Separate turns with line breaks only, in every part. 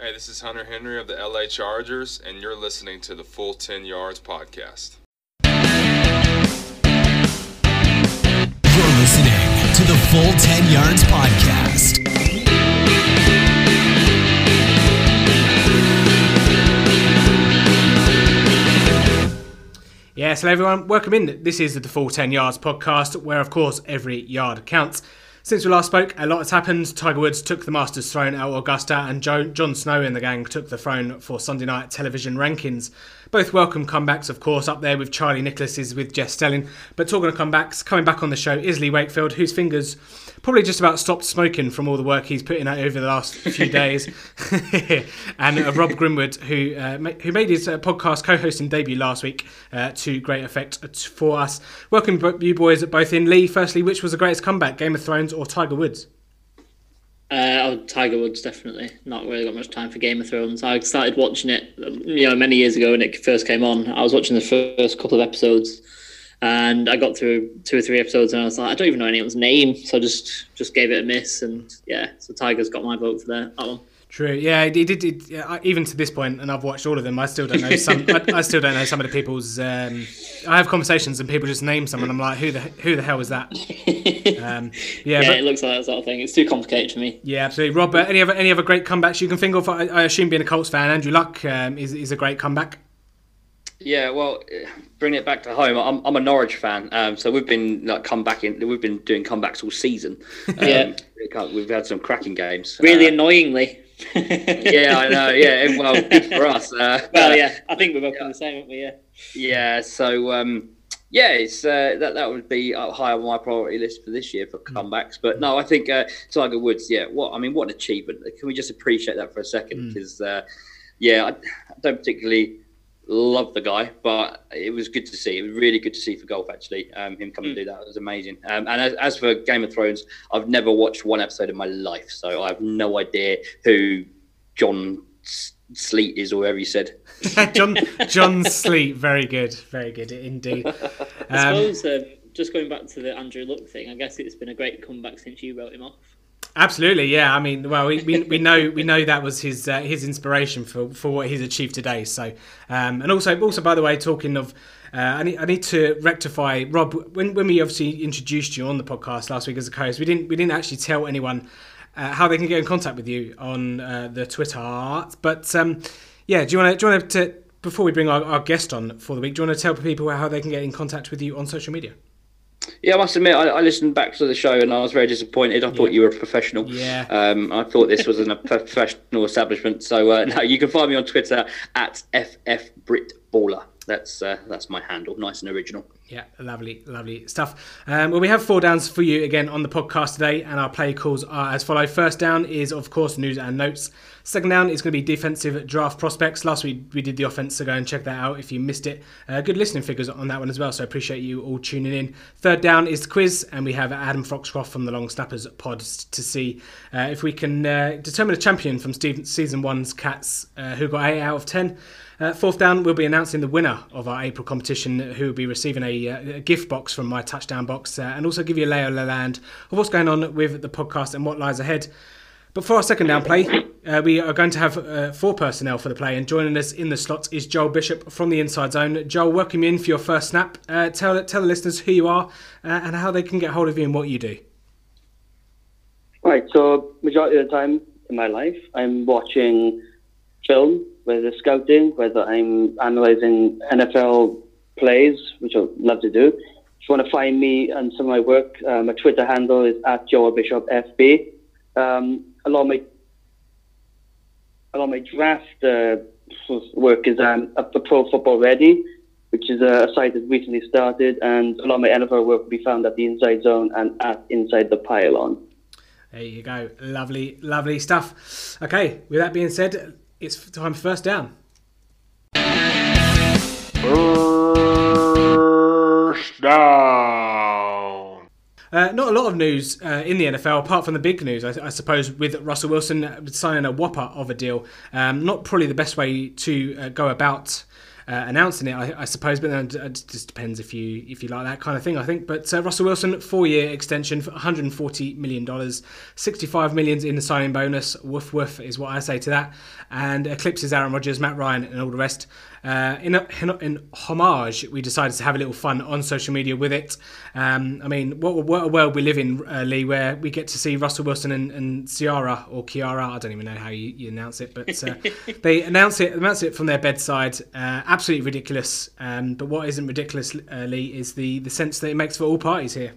Hey, this is Hunter Henry of the LA Chargers, and you're listening to the Full 10 Yards podcast.
You're listening to the Full 10 Yards podcast.
Yes, hello everyone. Welcome in. This is the Full 10 Yards podcast, where of course every yard counts. Since we last spoke, a lot has happened. Tiger Woods took the Masters throne at Augusta, and Jon Snow and the gang took the throne for Sunday night television rankings. Both welcome comebacks, of course, up there with Charlie Nicholas's with Jess Stelling. But talking of comebacks, coming back on the show is Lee Wakefield, whose fingers probably just about stopped smoking from all the work he's put in over the last few days. and uh, Rob Grimwood, who uh, who made his uh, podcast co-hosting debut last week uh, to great effect for us. Welcome, you boys, both in. Lee, firstly, which was the greatest comeback, Game of Thrones or Tiger Woods?
Uh, oh, Tiger Woods definitely. Not really got much time for Game of Thrones. I started watching it, you know, many years ago when it first came on. I was watching the first couple of episodes, and I got through two or three episodes, and I was like, I don't even know anyone's name, so I just just gave it a miss. And yeah, so Tiger's got my vote for that, that one.
True. Yeah, he did. It, yeah, even to this point, and I've watched all of them. I still don't know some. I, I, still don't know some of the people's. Um, I have conversations and people just name someone. I'm like, who the who the hell is that?
Um, yeah, yeah but, it looks like that sort of thing. It's too complicated for me.
Yeah, absolutely. Robert, any other any other great comebacks you can think of? I, I assume being a Colts fan, Andrew Luck um, is is a great comeback.
Yeah, well, bring it back to home. I'm, I'm a Norwich fan, um, so we've been like come back in. We've been doing comebacks all season.
yeah,
um, we've had some cracking games.
Really uh, annoyingly.
yeah, I know. Yeah, well, good for us. Uh,
well, yeah, I think we're both yeah. the same, aren't we? Yeah.
Yeah. So, um, yeah, it's uh, that that would be high on my priority list for this year for mm. comebacks. But no, I think uh, Tiger Woods. Yeah, what I mean, what an achievement! Can we just appreciate that for a second? Because, mm. uh, yeah, I, I don't particularly love the guy, but it was good to see. It was really good to see for golf, actually. Um, him come mm. and do that it was amazing. Um, and as, as, for Game of Thrones, I've never watched one episode in my life, so I have no idea who John Sleet is, or whatever you said.
John John Sleet, very good, very good indeed. Um,
I suppose um, just going back to the Andrew Luck thing, I guess it's been a great comeback since you wrote him off.
Absolutely, yeah. I mean, well, we, we, we know we know that was his uh, his inspiration for, for what he's achieved today. So, um, and also also by the way, talking of, uh, I need I need to rectify Rob. When when we obviously introduced you on the podcast last week as a co-host, we didn't we didn't actually tell anyone uh, how they can get in contact with you on uh, the Twitter. But um, yeah, do you want to do you want to before we bring our, our guest on for the week? Do you want to tell people how they can get in contact with you on social media?
Yeah, I must admit, I, I, listened back to the show and I was very disappointed. I thought you were a professional.
Yeah.
Um, I thought this was a professional establishment. So uh, no, you can find me on Twitter at ffbritballer. That's uh, that's my handle. Nice and original.
Yeah, lovely, lovely stuff. Um, well, we have four downs for you again on the podcast today, and our play calls are as follow. First down is, of course, news and notes. Second down is going to be defensive draft prospects. Last week we did the offense, so go and check that out if you missed it. Uh, good listening figures on that one as well, so I appreciate you all tuning in. Third down is the quiz, and we have Adam Foxcroft from the Long Snappers pod to see uh, if we can uh, determine a champion from season one's Cats, uh, who got 8 out of 10. Uh, fourth down, we'll be announcing the winner of our April competition, who will be receiving a, uh, a gift box from my touchdown box, uh, and also give you a lay of the land of what's going on with the podcast and what lies ahead. But for our second down play, uh, we are going to have uh, four personnel for the play, and joining us in the slot is Joel Bishop from the Inside Zone. Joel, welcome you in for your first snap. Uh, tell tell the listeners who you are and how they can get hold of you and what you do.
Right. So majority of the time in my life, I'm watching film whether scouting, whether I'm analysing NFL plays, which I love to do. If you want to find me and some of my work, uh, my Twitter handle is at Joel Bishop FB. Um, a lot of my a lot of my draft uh, work is um, up for Pro Football Ready, which is a, site that recently started, and a lot of my NFL work will be found at the Inside Zone and at Inside the Pylon.
There you go. Lovely, lovely stuff. Okay, with that being said, it's time for first down.
First down.
Uh, not a lot of news uh, in the NFL, apart from the big news, I, I, suppose, with Russell Wilson signing a whopper of a deal. Um, not probably the best way to uh, go about uh, announcing it, I, I, suppose. But then it just depends if you if you like that kind of thing. I think. But uh, Russell Wilson, four year extension for 140 million dollars, 65 millions in the signing bonus. Woof woof is what I say to that, and eclipses Aaron Rodgers, Matt Ryan, and all the rest. Uh, in, in, in, homage, we decided to have a little fun on social media with it. Um, I mean, what, what, a world we live in, uh, Lee, where we get to see Russell Wilson and, and Ciara or Kiara. I don't even know how you, you announce it, but uh, they announce it announce it from their bedside. Uh, absolutely ridiculous. Um, but what isn't ridiculous, uh, Lee, is the the sense that it makes for all parties here.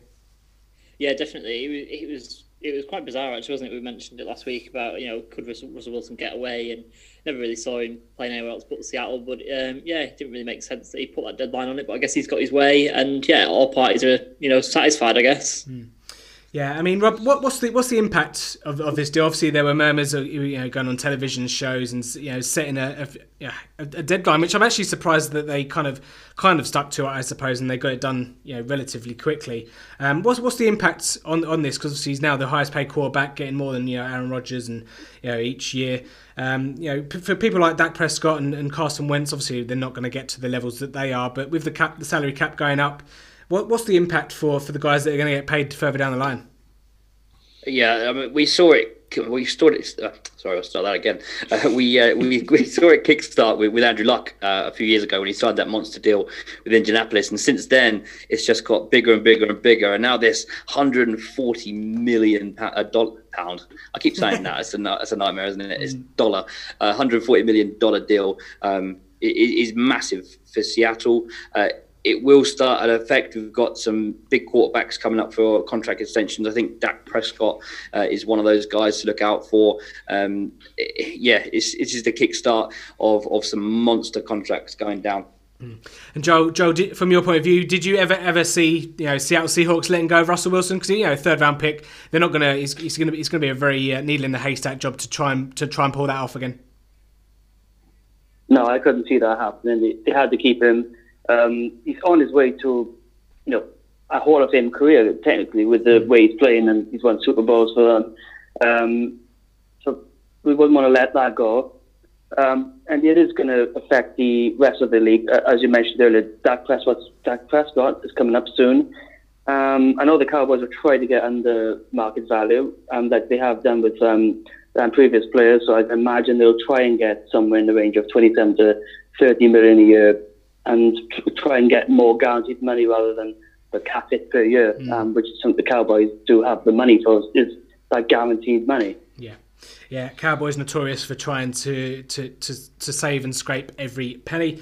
Yeah, definitely. It was it was quite bizarre, actually, wasn't it? We mentioned it last week about you know could Russell, Russell Wilson get away, and never really saw him playing anywhere else but Seattle. But um, yeah, it didn't really make sense that he put that deadline on it. But I guess he's got his way, and yeah, all parties are you know satisfied, I guess.
Mm. Yeah, I mean, Rob, what, what's the what's the impact of, of this deal? Obviously, there were murmurs of you know going on television shows and you know setting a a, a deadline, which I'm actually surprised that they kind of kind of stuck to it, I suppose, and they got it done you know relatively quickly. Um, what's what's the impact on on this? Because he's now the highest paid quarterback, getting more than you know Aaron Rodgers and you know each year. Um, you know, for people like Dak Prescott and, and Carson Wentz, obviously they're not going to get to the levels that they are, but with the cap, the salary cap going up what, what's the impact for, for the guys that are going to get paid further down the line?
Yeah, I mean, we saw it. We saw it. Uh, sorry, I'll start that again. Uh, we, uh, we we saw it kickstart with, with Andrew Luck uh, a few years ago when he signed that monster deal with Indianapolis, and since then it's just got bigger and bigger and bigger. And now this 140 million uh, pound. I keep saying that. It's a it's a nightmare, isn't it? It's dollar. 140 million dollar deal um, is massive for Seattle. It will start an effect. We've got some big quarterbacks coming up for contract extensions. I think Dak Prescott uh, is one of those guys to look out for. Um, yeah, it's, it's just the kickstart of, of some monster contracts going down.
Hmm. And Joe, Joe, from your point of view, did you ever ever see you know Seattle Seahawks letting go of Russell Wilson because you know third round pick? They're not gonna. He's, he's gonna. It's gonna be a very uh, needle in the haystack job to try and to try and pull that off again.
No, I couldn't see that happening. They, they had to keep him um, he's on his way to, you know, a Hall of Fame career technically with the way he's playing, and he's won Super Bowls for them. Um, so we wouldn't want to let that go. Um, and it is going to affect the rest of the league, uh, as you mentioned earlier. Dak Prescott, Dak Prescott is coming up soon. Um, I know the Cowboys are trying to get under market value, um, like they have done with um, previous players. So I imagine they'll try and get somewhere in the range of 27 to 30 million a year and try and get more guaranteed money rather than the cap it per year, mm. um, which is something the Cowboys do have the money for, is that guaranteed money.
Yeah. Yeah, Cowboys notorious for trying to, to, to, to save and scrape every penny.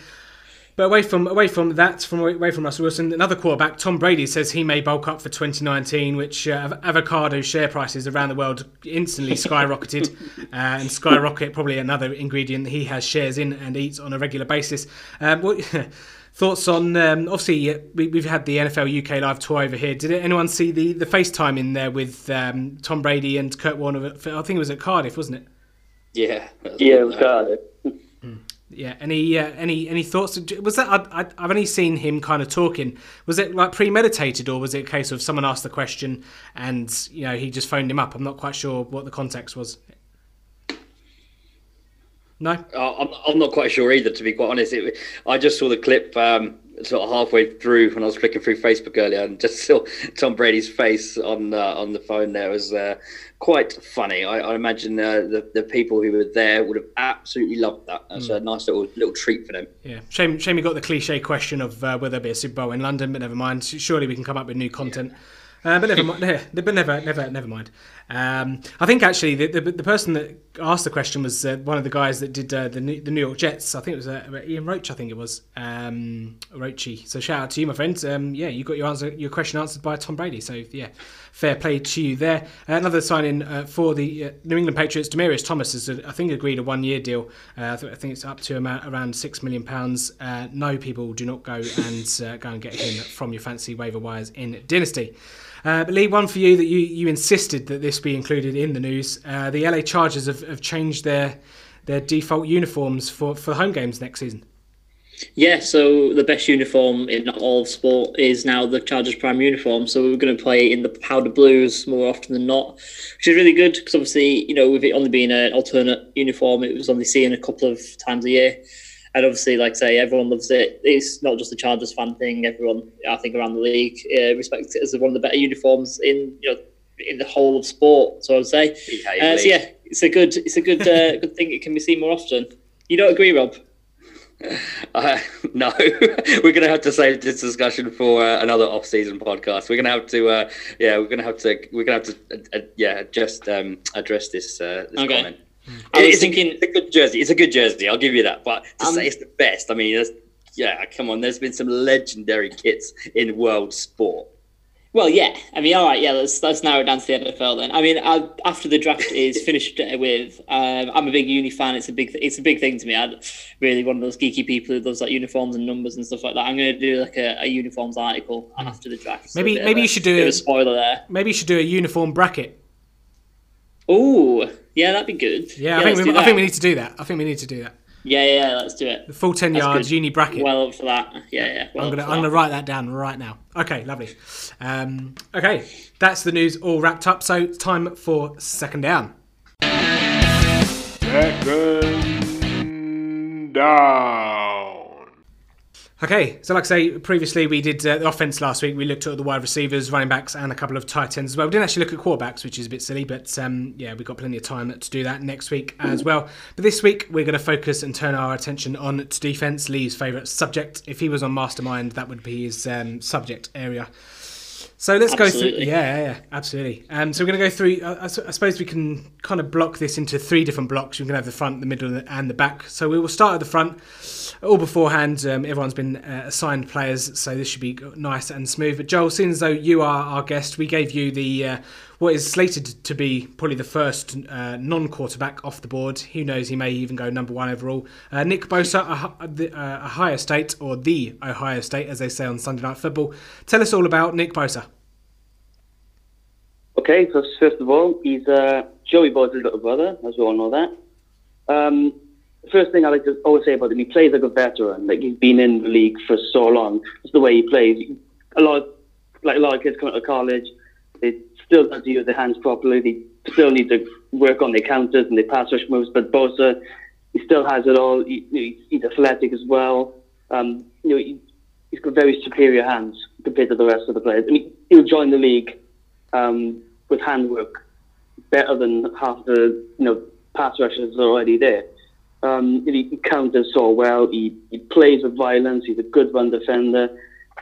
But away from away from that, from away from Russell Wilson, another quarterback, Tom Brady, says he may bulk up for 2019, which uh, avocado share prices around the world instantly skyrocketed, uh, and skyrocket probably another ingredient he has shares in and eats on a regular basis. Um, what, thoughts on um, obviously uh, we, have had the NFL UK live tour over here. Did anyone see the the FaceTime in there with um, Tom Brady and Kurt Warner? I think it was at Cardiff, wasn't it?
Yeah,
yeah, it was Cardiff.
Yeah. Any uh, any any thoughts? Was that I, have only seen him kind of talking. Was it like premeditated, or was it a case of someone asked the question and you know he just phoned him up? I'm not quite sure what the context was. No,
uh, I'm, I'm not quite sure either. To be quite honest, it, I just saw the clip. Um, sort of halfway through when I was flicking through Facebook earlier and just saw Tom Brady's face on uh, on the phone. There it was uh, quite funny. I, I imagine uh, the the people who were there would have absolutely loved that. That's mm. a nice little little treat for them.
Yeah, shame shame you got the cliche question of uh, whether there be a Super Bowl in London, but never mind. Surely we can come up with new content. Yeah. Uh, but never mind. but never, never, never mind. Um, I think actually the, the, the person that asked the question was uh, one of the guys that did uh, the New, the New York Jets. I think it was uh, Ian Roach. I think it was um, Roachy. So shout out to you, my friend. Um, yeah, you got your answer, your question answered by Tom Brady. So yeah, fair play to you there. Uh, another sign in uh, for the uh, New England Patriots. Demaryius Thomas has I think agreed a one year deal. I, th- I, think it's up to amount, around six million pounds. no, people do not go and go and get him from your fancy waiver wires in Dynasty. Uh, but Lee, one for you that you, you insisted that this be included in the news. Uh, the LA Chargers have, have changed their their default uniforms for, for home games next season.
Yeah, so the best uniform in all of sport is now the Chargers Prime uniform. So we're going to play in the powder blues more often than not, which is really good because obviously, you know, with it only being an alternate uniform, it was only seen a couple of times a year. And obviously, like I say, everyone loves it. It's not just a Chargers fan thing. Everyone, I think, around the league uh, respects it as one of the better uniforms in you know in the whole of sport. So I would say, uh, so yeah, it's a good it's a good uh, good thing. It can be seen more often. You don't agree, Rob?
Uh, no, we're going to have to save this discussion for uh, another off-season podcast. We're going to have to, uh, yeah, we're going to have to, we're going to have to, uh, uh, yeah, just um, address this, uh, this
Okay.
comment.
I was
it's,
thinking-
a, it's a good jersey. It's a good jersey. I'll give you that. But to
Um,
say it's the best, I mean, that's, yeah, come on. There's been some legendary kits in world sport.
Well, yeah. I mean, all right. Yeah, let's let's narrow it down to the NFL then. I mean, I, after the draft is finished with, um, I'm a big uni fan. It's a big it's a big thing to me. I'm really one of those geeky people who loves like uniforms and numbers and stuff like that. I'm going to do like a, a uniforms article after the draft. So
Maybe-
a
maybe you should do
bit of
it-
a spoiler there.
Maybe you should do a uniform bracket.
Oh, yeah, that'd be good.
Yeah, I think we, I think we need to do that. I think we need to do that.
Yeah, yeah, let's do it.
The full ten
That's
yards
good.
uni bracket.
Well up for that. Yeah, yeah. Well
I'm gonna I'm gonna write that down right now. Okay, lovely. Um, okay, that's the news all wrapped up. So it's time for second down.
Second down.
Okay, so like I say, previously we did uh, the offense last week. We looked at the wide receivers, running backs, and a couple of tight ends as well. We didn't actually look at quarterbacks, which is a bit silly, but um, yeah, we've got plenty of time to do that next week as well. But this week we're going to focus and turn our attention on to defense, Lee's favourite subject. If he was on Mastermind, that would be his um, subject area. So let's go through. Yeah, yeah, yeah, absolutely. Um, so we're going to go through. I suppose we can kind of block this into three different blocks. You can have the front, the middle, and the back. So we will start at the front. All beforehand, um, everyone's been uh, assigned players, so this should be nice and smooth. But Joel, seeing as though you are our guest, we gave you the uh, what is slated to be probably the first uh, non-quarterback off the board. Who knows? He may even go number one overall. Uh, Nick Bosa, uh, Ohio State, or the Ohio State, as they say on Sunday Night Football. Tell us all about Nick Bosa.
Okay, so first of all, he's uh, Joey Bosa's little brother, as we all know that. Um, the first thing I like to always say about him, he plays like a veteran. Like he's been in the league for so long. It's the way he plays. A lot, of, like a lot of kids coming out of college, they still don't use their hands properly. They still need to work on their counters and their pass rush moves. But Bosa, he still has it all. He, he's, athletic as well. Um, you know, he, he's got very superior hands compared to the rest of the players. I mean, he'll join the league um, with handwork better than half the you know pass rushers are already there. Um, he counters so well. He, he plays with violence. He's a good run defender.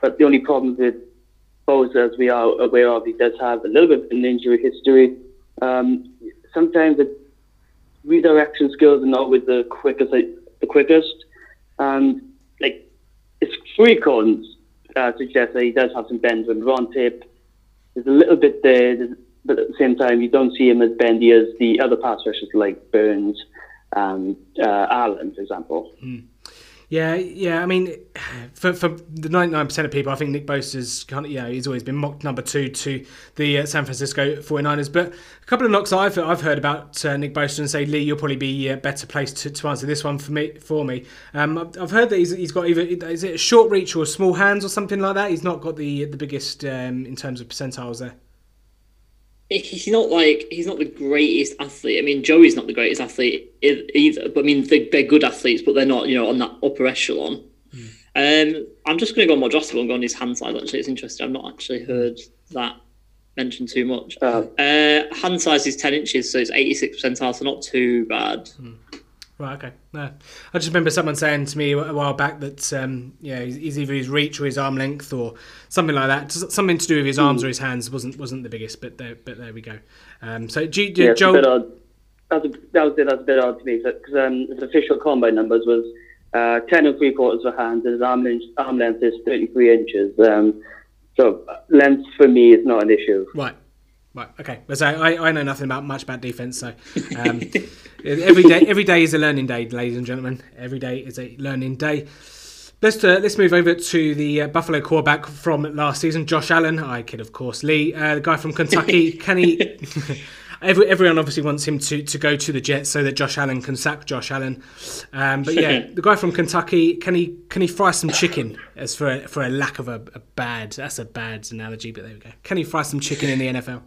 But the only problem with As we are aware of, he does have a little bit of an injury history. Um, sometimes the redirection skills are not with the quickest. The quickest. Um, like his three cones uh, suggest that he does have some bends and we're tape there's a little bit there, but at the same time, you don't see him as bendy as the other pass rushers like Burns and uh, Allen, for example.
Yeah, yeah. I mean, for, for the ninety nine percent of people, I think Nick Bosa's kind of you know he's always been mocked number two to the uh, San Francisco 49ers. But a couple of knocks I've I've heard about uh, Nick Bosa and say Lee, you'll probably be uh, better placed to, to answer this one for me. For me, um, I've, I've heard that he's, he's got either is it a short reach or small hands or something like that. He's not got the the biggest um, in terms of percentiles there.
He's not like he's not the greatest athlete. I mean, Joey's not the greatest athlete either. But I mean, they, they're good athletes, but they're not you know on that upper echelon. Um, I'm just going to go more Joshua and go on his hand size. Actually, it's interesting. I've not actually heard that mentioned too much.
Uh,
Uh, hand size is 10 inches, so it's 86 percentile, so not too bad.
Right. Okay. No, I just remember someone saying to me a while back that um, yeah, he's, either his reach or his arm length or something like that. Something to do with his arms or his hands wasn't wasn't the biggest, but there, but there we go. Um, so, G,
yeah, it's a bit
Joel.
That's a, that was. That's a bit odd to me because um, his official combine numbers was uh, ten and three quarters for hands, and his arm length, arm length is thirty three inches. Um, so uh, length for me is not an issue.
right, right, okay. So I, I know nothing about much about defense, so um, every day every day is a learning day, ladies and gentlemen. Every day is a learning day. Let's uh, let's move over to the uh, Buffalo quarterback from last season, Josh Allen. I kid, of course, Lee, uh, the guy from Kentucky. Can he? Every, everyone obviously wants him to, to go to the Jets so that Josh Allen can sack Josh Allen. Um, but yeah, the guy from Kentucky can he can he fry some chicken? As for a, for a lack of a, a bad that's a bad analogy, but there we go. Can he fry some chicken in the NFL?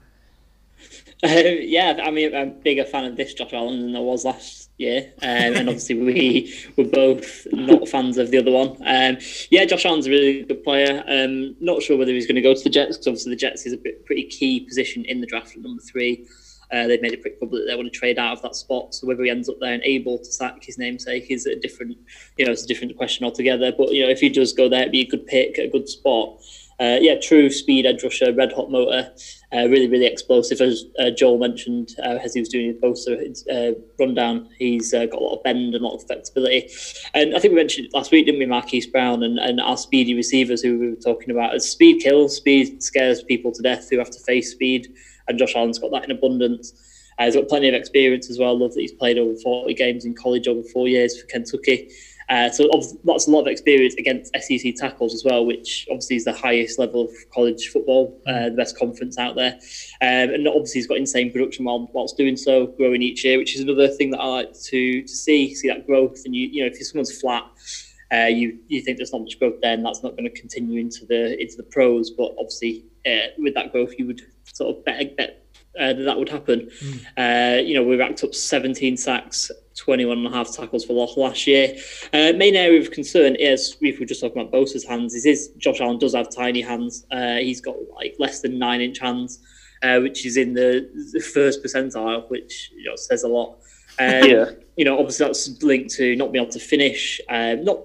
Yeah, I mean, I'm a bigger fan of this Josh Allen than I was last year, um, and obviously we were both not fans of the other one. Um, yeah, Josh Allen's a really good player. Um, not sure whether he's going to go to the Jets because obviously the Jets is a pretty key position in the draft at number three. Uh, they've made it pretty public that they want to trade out of that spot. So whether he ends up there and able to sack his namesake is a different, you know, it's a different question altogether. But you know, if he does go there, it'd be a good pick, a good spot. Uh, yeah, true speed edge rusher, red hot motor, uh, really, really explosive. As uh, Joel mentioned, uh, as he was doing his Bosa uh, rundown, he's uh, got a lot of bend and a lot of flexibility. And I think we mentioned last week, didn't we, Marquise Brown and, and our speedy receivers who we were talking about. As speed kills, speed scares people to death who have to face speed, and Josh Allen's got that in abundance. He's got plenty of experience as well. Love that he's played over 40 games in college over four years for Kentucky. Uh, so that's a lot of experience against SEC tackles as well, which obviously is the highest level of college football, uh, the best conference out there. Um, and obviously he's got insane production while, whilst doing so, growing each year, which is another thing that I like to, to see, see that growth. And you, you know, if someone's flat, uh, you you think there's not much growth there, and that's not going to continue into the into the pros. But obviously, uh, with that growth, you would sort of bet, bet uh, that that would happen. Mm. Uh, you know, we racked up 17 sacks, 21 and a half tackles for loss last year. Uh, main area of concern is, if we're just talking about Bosa's hands, is his Josh Allen does have tiny hands. Uh, he's got like less than nine inch hands, uh, which is in the, the, first percentile, which you know, says a lot. Um, yeah. You know, obviously that's linked to not being able to finish. Um, not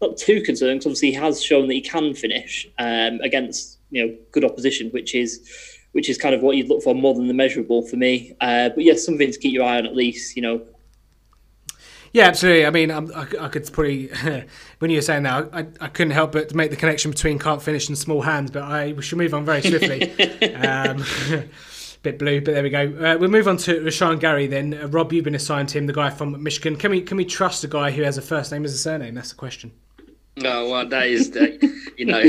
not too concerned because obviously he has shown that he can finish um, against you know good opposition, which is which is kind of what you'd look for more than the measurable for me. Uh, but yes, yeah, something to keep your eye on at least. You know.
Yeah, absolutely. I mean, I, I could probably when you were saying that, I, I couldn't help but make the connection between can't finish and small hands. But I we should move on very swiftly. um, bit blue, but there we go. Uh, we'll move on to Rashan Gary then. Uh, Rob, you've been assigned to him, the guy from Michigan. Can we can we trust a guy who has a first name as a surname? That's the question.
Oh well, that is, uh, you know,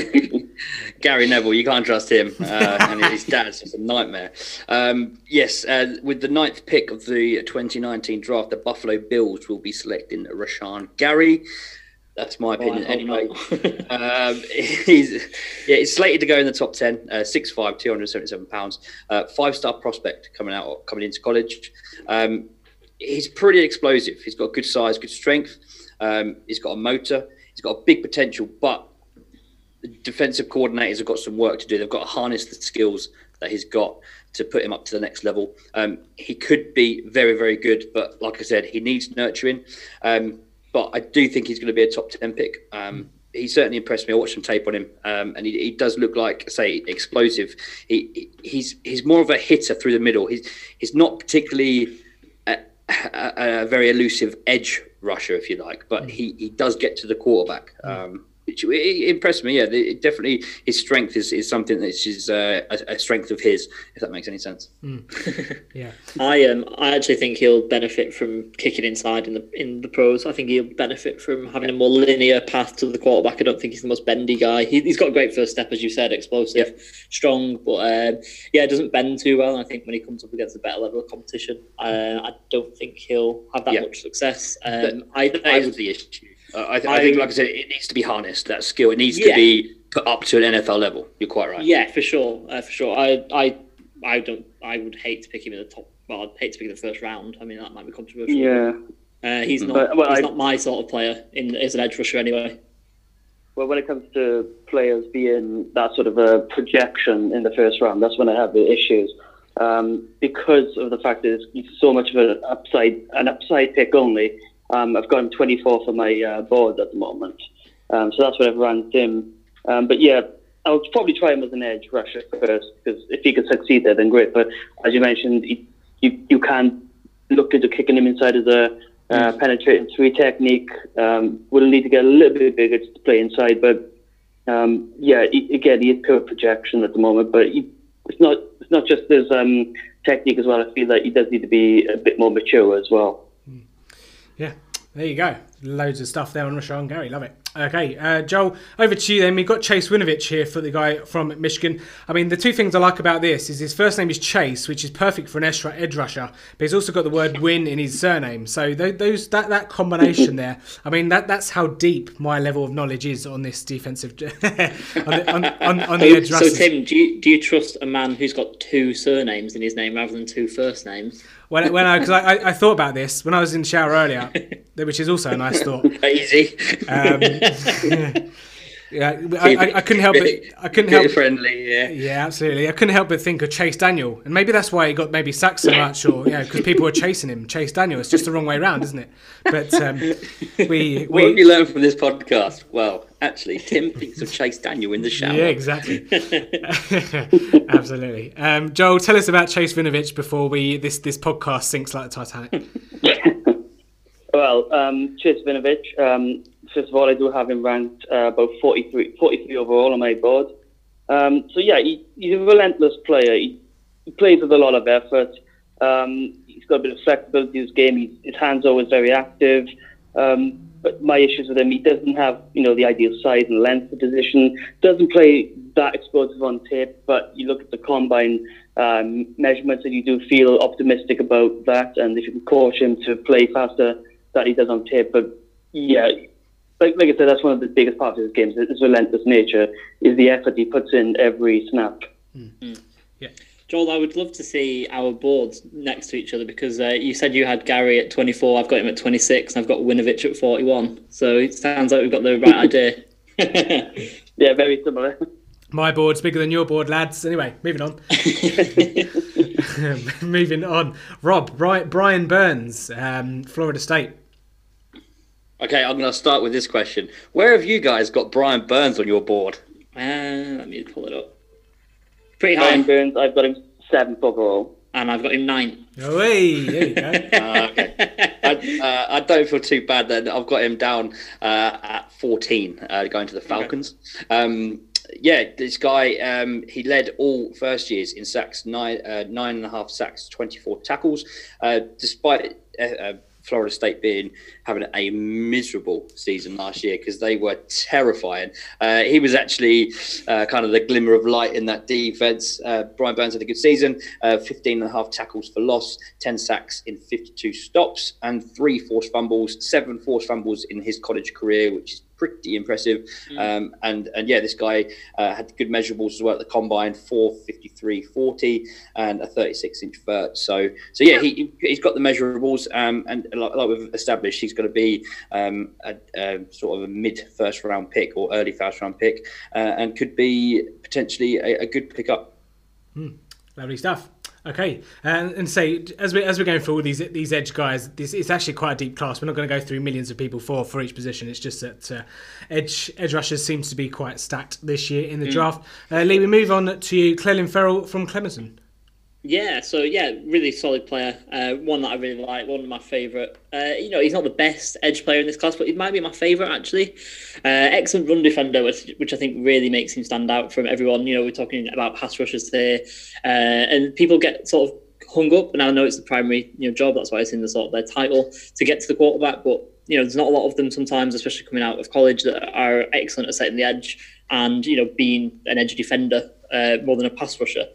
Gary Neville. You can't trust him, uh, and his dad's just a nightmare. Um, yes, uh, with the ninth pick of the 2019 draft, the Buffalo Bills will be selecting Rashan Gary. That's my opinion, oh, anyway. um, he's yeah, he's slated to go in the top ten. Uh, 6'5", 277 pounds. Uh, Five star prospect coming out, coming into college. Um, he's pretty explosive. He's got good size, good strength. Um, he's got a motor. He's got a big potential, but the defensive coordinators have got some work to do. They've got to harness the skills that he's got to put him up to the next level. Um, he could be very, very good, but like I said, he needs nurturing. Um, but I do think he's going to be a top 10 pick. Um, he certainly impressed me. I watched some tape on him, um, and he, he, does look like, say, explosive. He, he's he's more of a hitter through the middle. He's he's not particularly a, a, a very elusive edge rusher, if you like, but he, he does get to the quarterback. Um, which it impressed me. Yeah, it definitely his strength is, is something that is uh, a, a, strength of his, if that makes any sense.
Mm. yeah,
I um I actually think he'll benefit from kicking inside in the in the pros. I think he'll benefit from having a more linear path to the quarterback. I don't think he's the most bendy guy. He, has got a great first step, as you said, explosive, yeah. strong, but um, yeah, doesn't bend too well. I think when he comes up against a better level of competition, uh, I don't think he'll have that yeah. much success. Um,
I, that I, is the issue uh, I, th- I, think, like I said, it needs to be harnessed. That skill, it needs yeah. to be put up to an NFL level. You're quite right.
Yeah, for sure, uh, for sure. I, I, I don't. I would hate to pick him in the top. Well, I'd hate to pick him in the first round. I mean, that might be controversial.
Yeah.
Uh, he's not. But, well, he's I, not my sort of player in as an edge rusher anyway.
Well, when it comes to players being that sort of a projection in the first round, that's when I have the issues. Um, because of the fact that it's so much of an upside, an upside pick only um, I've got him 24 for my uh, board at the moment. Um, so that's what I've ranked him. Um, but yeah, I'll probably try him as an edge rusher first because if he can succeed there, then great. But as you mentioned, he, you you can look into kicking him inside as a uh, penetrating three technique. Um, we'll need to get a little bit bigger to play inside, but um, yeah, he, again, he is pure projection at the moment. But he, it's not it's not just his um, technique as well. I feel like he does need to be a bit more mature as well.
Yeah, there you go. Loads of stuff there on Rashan Gary. Love it. Okay, uh, Joel, over to you then. We've got Chase Winovich here for the guy from Michigan. I mean, the two things I like about this is his first name is Chase, which is perfect for an extra edge rusher, but he's also got the word win in his surname. So those that, that combination there, I mean, that that's how deep my level of knowledge is on this defensive, on, the, on, on, on the edge
So, Tim, do you, do you trust a man who's got two surnames in his name rather than two first names?
When when I because I, I, thought about this when I was in the shower earlier, which is also a nice thought.
Easy.
Um, yeah, I, I, I couldn't help it. I couldn't help.
friendly. Yeah.
Yeah, absolutely. I couldn't help but think of Chase Daniel, and maybe that's why he got maybe sacked so much, or yeah, because people were chasing him. Chase Daniel. It's just the wrong way around, isn't it? But um, we,
What have
we
you learned from this podcast? Well, actually, Tim thinks of Chase Daniel in the shower.
yeah, exactly. absolutely. Um, Joel, tell us about Chase Winovich before we this this podcast sinks like the Titanic.
Well, um, Chase Winovich, um, first of all, I do have him ranked uh, about 43, 43 overall on my board. Um, so, yeah, he, he's a relentless player. He, he plays with a lot of effort. Um, he's got a bit of flexibility in his game. He's, his hands are always very active. Um, but my issues with him, he doesn't have, you know, the ideal size and length of position. Doesn't play that explosive on tape, but you look at the combine um, measurements and you do feel optimistic about that. And if you can coach him to play faster that he does on tape, but yeah, like, like I said, that's one of the biggest parts of his game. His relentless nature is the effort he puts in every snap.
Yeah, Joel, I would love to see our boards next to each other because uh, you said you had Gary at 24, I've got him at 26, and I've got Winovich at 41. So it sounds like we've got the right idea.
Yeah, very similar.
My board's bigger than your board, lads. Anyway, moving on. moving on. Rob, Brian, Brian Burns, um, Florida State.
Okay, I'm going to start with this question. Where have you guys got Brian Burns on your board?
Uh, let me pull it up. Pretty
Brian
high,
Burns, I've got him seventh overall.
and I've got him nine.
Oh, hey, there you go.
Uh, okay. I, uh, I don't feel too bad then. I've got him down uh, at 14, uh, going to the Falcons. Um, yeah, this guy, um, he led all first years in sacks, nine, uh, nine and a half sacks, 24 tackles, uh, despite uh, uh, Florida State being having a miserable season last year because they were terrifying. Uh, he was actually uh, kind of the glimmer of light in that defense. Uh, Brian Burns had a good season, uh, 15 and a half tackles for loss, 10 sacks in 52 stops, and three forced fumbles, seven forced fumbles in his college career, which is pretty impressive. Um, and and yeah, this guy uh, had good measurables as well at the combine: 453, 40, and a 36 inch vert. So so yeah, he he's got the measurables, um, and like, like we've established, he's going to be um, a, a sort of a mid first round pick or early first round pick, uh, and could be potentially a, a good pickup.
Lovely stuff. Okay, and and say as we as we're going through all these these edge guys, this it's actually quite a deep class. We're not going to go through millions of people for for each position. It's just that uh, edge edge rushers seems to be quite stacked this year in the draft. Uh, Lee, we move on to you, Clelin Ferrell from Clemson.
Yeah, so yeah, really solid player. Uh, one that I really like, one of my favourite. Uh, you know, he's not the best edge player in this class, but he might be my favourite actually. Uh, excellent run defender, which, which I think really makes him stand out from everyone. You know, we're talking about pass rushers here, uh, and people get sort of hung up. And I know it's the primary you know job, that's why it's in the sort of their title to get to the quarterback. But you know, there's not a lot of them sometimes, especially coming out of college, that are excellent at setting the edge and you know being an edge defender uh, more than a pass rusher.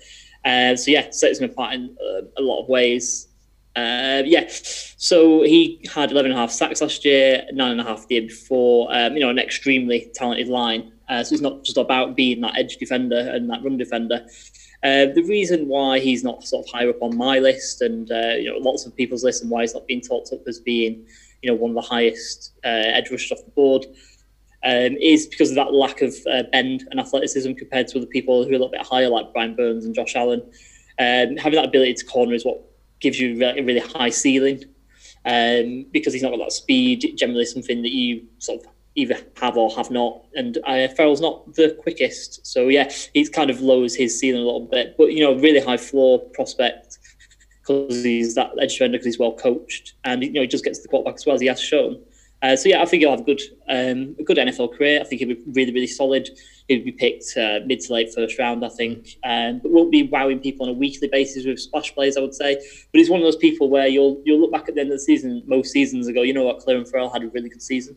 Uh, so yeah, sets him apart in uh, a lot of ways. Uh, yeah, so he had 11 and a half sacks last year, nine and a half the year before. Um, you know, an extremely talented line. Uh, so it's not just about being that edge defender and that run defender. Uh, the reason why he's not sort of higher up on my list and uh, you know lots of people's list and why he's not being talked up as being you know one of the highest uh, edge rushers off the board um, is because of that lack of uh, bend and athleticism compared to other people who are a little bit higher, like Brian Burns and Josh Allen. Um, having that ability to corner is what gives you a really high ceiling. Um, because he's not got that speed, generally something that you sort of either have or have not. And uh, Ferrell's not the quickest, so yeah, he's kind of lowers his ceiling a little bit. But you know, really high floor prospect because he's that edge defender because he's well coached and you know he just gets the quarterback as well as he has shown. Uh, so yeah, I think he'll have a good, um, a good NFL career. I think he'll be really, really solid. He'll be picked uh, mid to late first round, I think, um, but won't be wowing people on a weekly basis with splash plays, I would say. But he's one of those people where you'll you'll look back at the end of the season, most seasons ago, you know what, Clelin Ferrell had a really good season.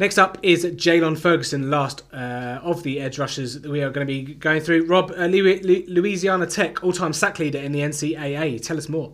Next up is Jaylon Ferguson, last uh, of the edge rushers that we are going to be going through. Rob, uh, Louisiana Tech, all-time sack leader in the NCAA. Tell us more.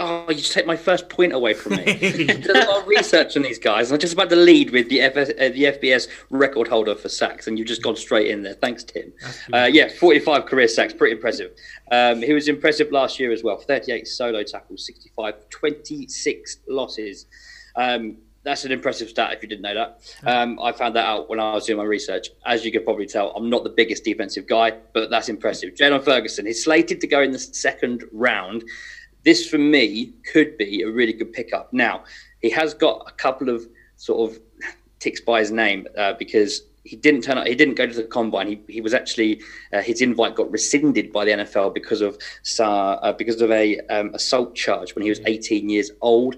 Oh, you just take my first point away from me. There's a lot of research on these guys. I'm just about to lead with the, FS, uh, the FBS record holder for sacks, and you've just gone straight in there. Thanks, Tim. Uh, yeah, 45 career sacks, pretty impressive. Um, he was impressive last year as well 38 solo tackles, 65, 26 losses. Um, that's an impressive stat if you didn't know that. Um, I found that out when I was doing my research. As you could probably tell, I'm not the biggest defensive guy, but that's impressive. Jaylon Ferguson is slated to go in the second round this for me could be a really good pickup. Now, he has got a couple of sort of ticks by his name uh, because he didn't turn up. He didn't go to the combine. He, he was actually uh, his invite got rescinded by the NFL because of uh, because of a um, assault charge when he was 18 years old.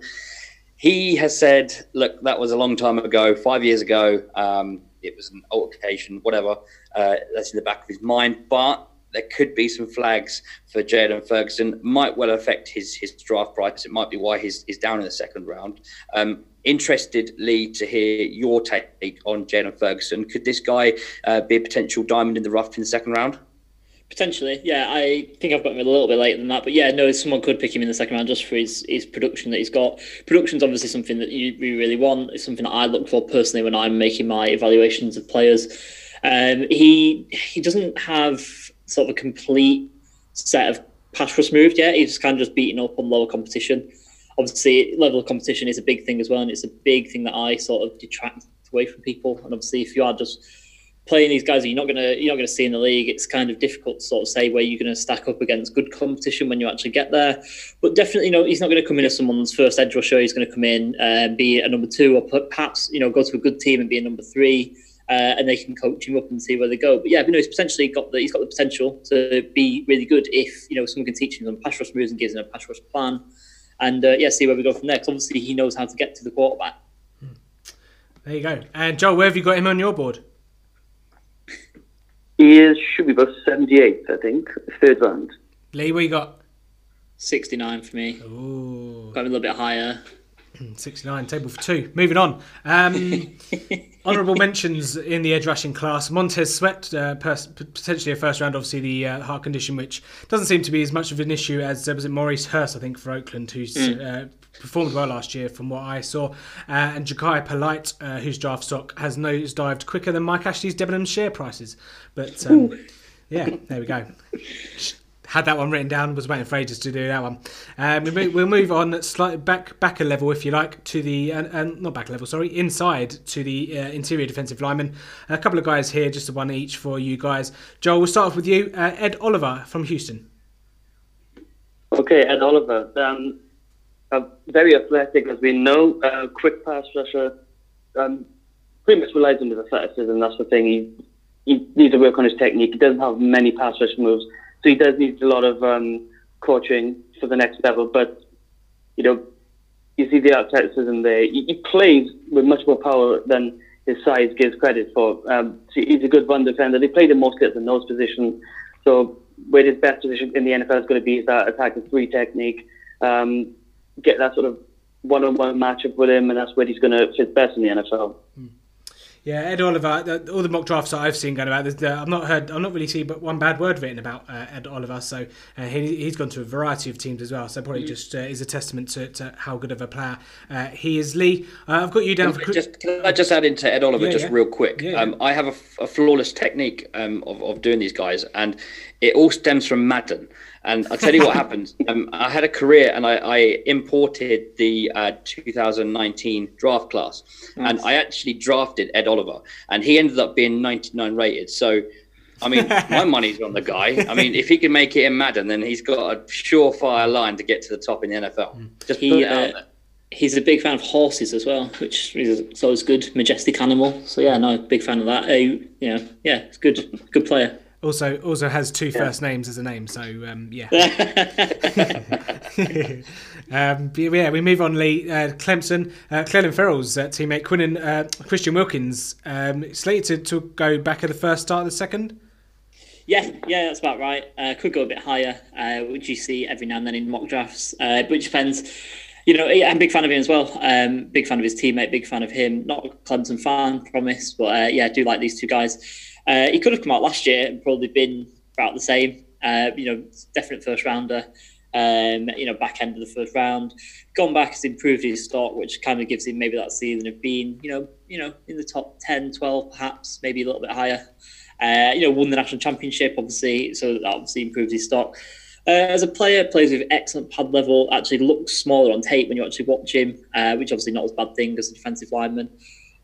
He has said, "Look, that was a long time ago, five years ago. Um, it was an altercation, whatever. Uh, that's in the back of his mind, but." There could be some flags for Jaden Ferguson. Might well affect his his draft price. It might be why he's, he's down in the second round. Um, interested, Lee, to hear your take on Jaden Ferguson. Could this guy uh, be a potential diamond in the rough in the second round?
Potentially, yeah. I think I've got him a little bit later than that, but yeah, no, someone could pick him in the second round just for his, his production that he's got. Production's obviously something that you, you really want. It's something that I look for personally when I'm making my evaluations of players. Um, he he doesn't have sort of a complete set of pass rush moved yet. He's kind of just beating up on lower competition. Obviously, level of competition is a big thing as well, and it's a big thing that I sort of detract away from people. And obviously, if you are just playing these guys you're not gonna you're not gonna see in the league, it's kind of difficult to sort of say where you're gonna stack up against good competition when you actually get there. But definitely, you know, he's not gonna come in as someone's first edge rusher. He's gonna come in and be a number two, or perhaps you know go to a good team and be a number three uh, and they can coach him up and see where they go. But yeah, you know, he's potentially got the he's got the potential to be really good if you know someone can teach him some pass rush moves and gives him a pass rush plan, and uh, yeah, see where we go from there. Because obviously he knows how to get to the quarterback.
There you go. And Joe, where have you got him on your board?
He is, should be about 78th, I think, third round.
Lee, where you got?
69 for me.
Ooh.
Got him a little bit higher.
69, table for two. Moving on. Um, honourable mentions in the edge rushing class. Montez Sweat, uh, pers- potentially a first round, obviously the uh, heart condition, which doesn't seem to be as much of an issue as uh, was it Maurice Hurst, I think, for Oakland, who's mm. performed well last year from what I saw. Uh, and Jachai Polite, uh, whose draft stock has nosedived quicker than Mike Ashley's Debenham share prices. But um, yeah, there we go had that one written down. Was waiting for ages to do that one. Um, we we'll move on slightly back back a level, if you like, to the uh, uh, not back a level, sorry, inside to the uh, interior defensive lineman. A couple of guys here, just one each for you guys. Joel, we'll start off with you. Uh, Ed Oliver from Houston.
Okay, Ed Oliver. Um, very athletic, as we know. Uh, quick pass rusher. Um, pretty much relies on his athleticism. That's the thing. He, he needs to work on his technique. He doesn't have many pass rush moves so he does need a lot of um, coaching for the next level. But you know, you see the athleticism there. He, he plays with much more power than his size gives credit for. Um, so he's a good run defender. They played him mostly at the nose position. So where his best position in the NFL is going to be is that attack and three technique. Um, get that sort of one-on-one matchup with him, and that's where he's going to fit best in the NFL.
Hmm. Yeah, Ed Oliver. all the mock drafts that I've seen going about, uh, I've not heard, I've not really seen but one bad word written about uh, Ed Oliver. So uh, he, has gone to a variety of teams as well. So probably mm. just uh, is a testament to, to, how good of a player uh, he is. Lee, uh, I've got you down.
Can
for...
Just, can I just add into Ed Oliver yeah, just yeah. real quick? Yeah, um, I have a, a flawless technique um, of, of doing these guys, and it all stems from Madden. And I'll tell you what happened. Um, I had a career and I, I imported the uh, 2019 draft class. Nice. And I actually drafted Ed Oliver. And he ended up being 99 rated. So, I mean, my money's on the guy. I mean, if he can make it in Madden, then he's got a surefire line to get to the top in the NFL. Hmm. Just he, uh,
He's a big fan of horses as well, which is always good, majestic animal. So yeah, no, big fan of that. Uh, you know, yeah, it's good, good player.
Also, also has two yeah. first names as a name, so um, yeah. um, yeah, we move on. Lee uh, Clemson, uh, Clelin Ferrell's uh, teammate Quinn uh, Christian Wilkins um, slated to, to go back at the first start of the second.
Yeah, yeah, that's about right. Uh, could go a bit higher, uh, which you see every now and then in mock drafts, uh, but it depends. You know, I'm a big fan of him as well. Um, big fan of his teammate, big fan of him. Not a Clemson fan, promise, but uh, yeah, I do like these two guys. Uh, he could have come out last year and probably been about the same. Uh, you know, definite first rounder. um, you know, back end of the first round. Gone back has improved his stock, which kind of gives him maybe that season of being, you know, you know, in the top 10, 12 perhaps, maybe a little bit higher. Uh, you know, won the national championship, obviously, so that obviously improved his stock. Uh, as a player, plays with excellent pad level. Actually, looks smaller on tape when you actually watch him, uh, which obviously not as bad thing as a defensive lineman.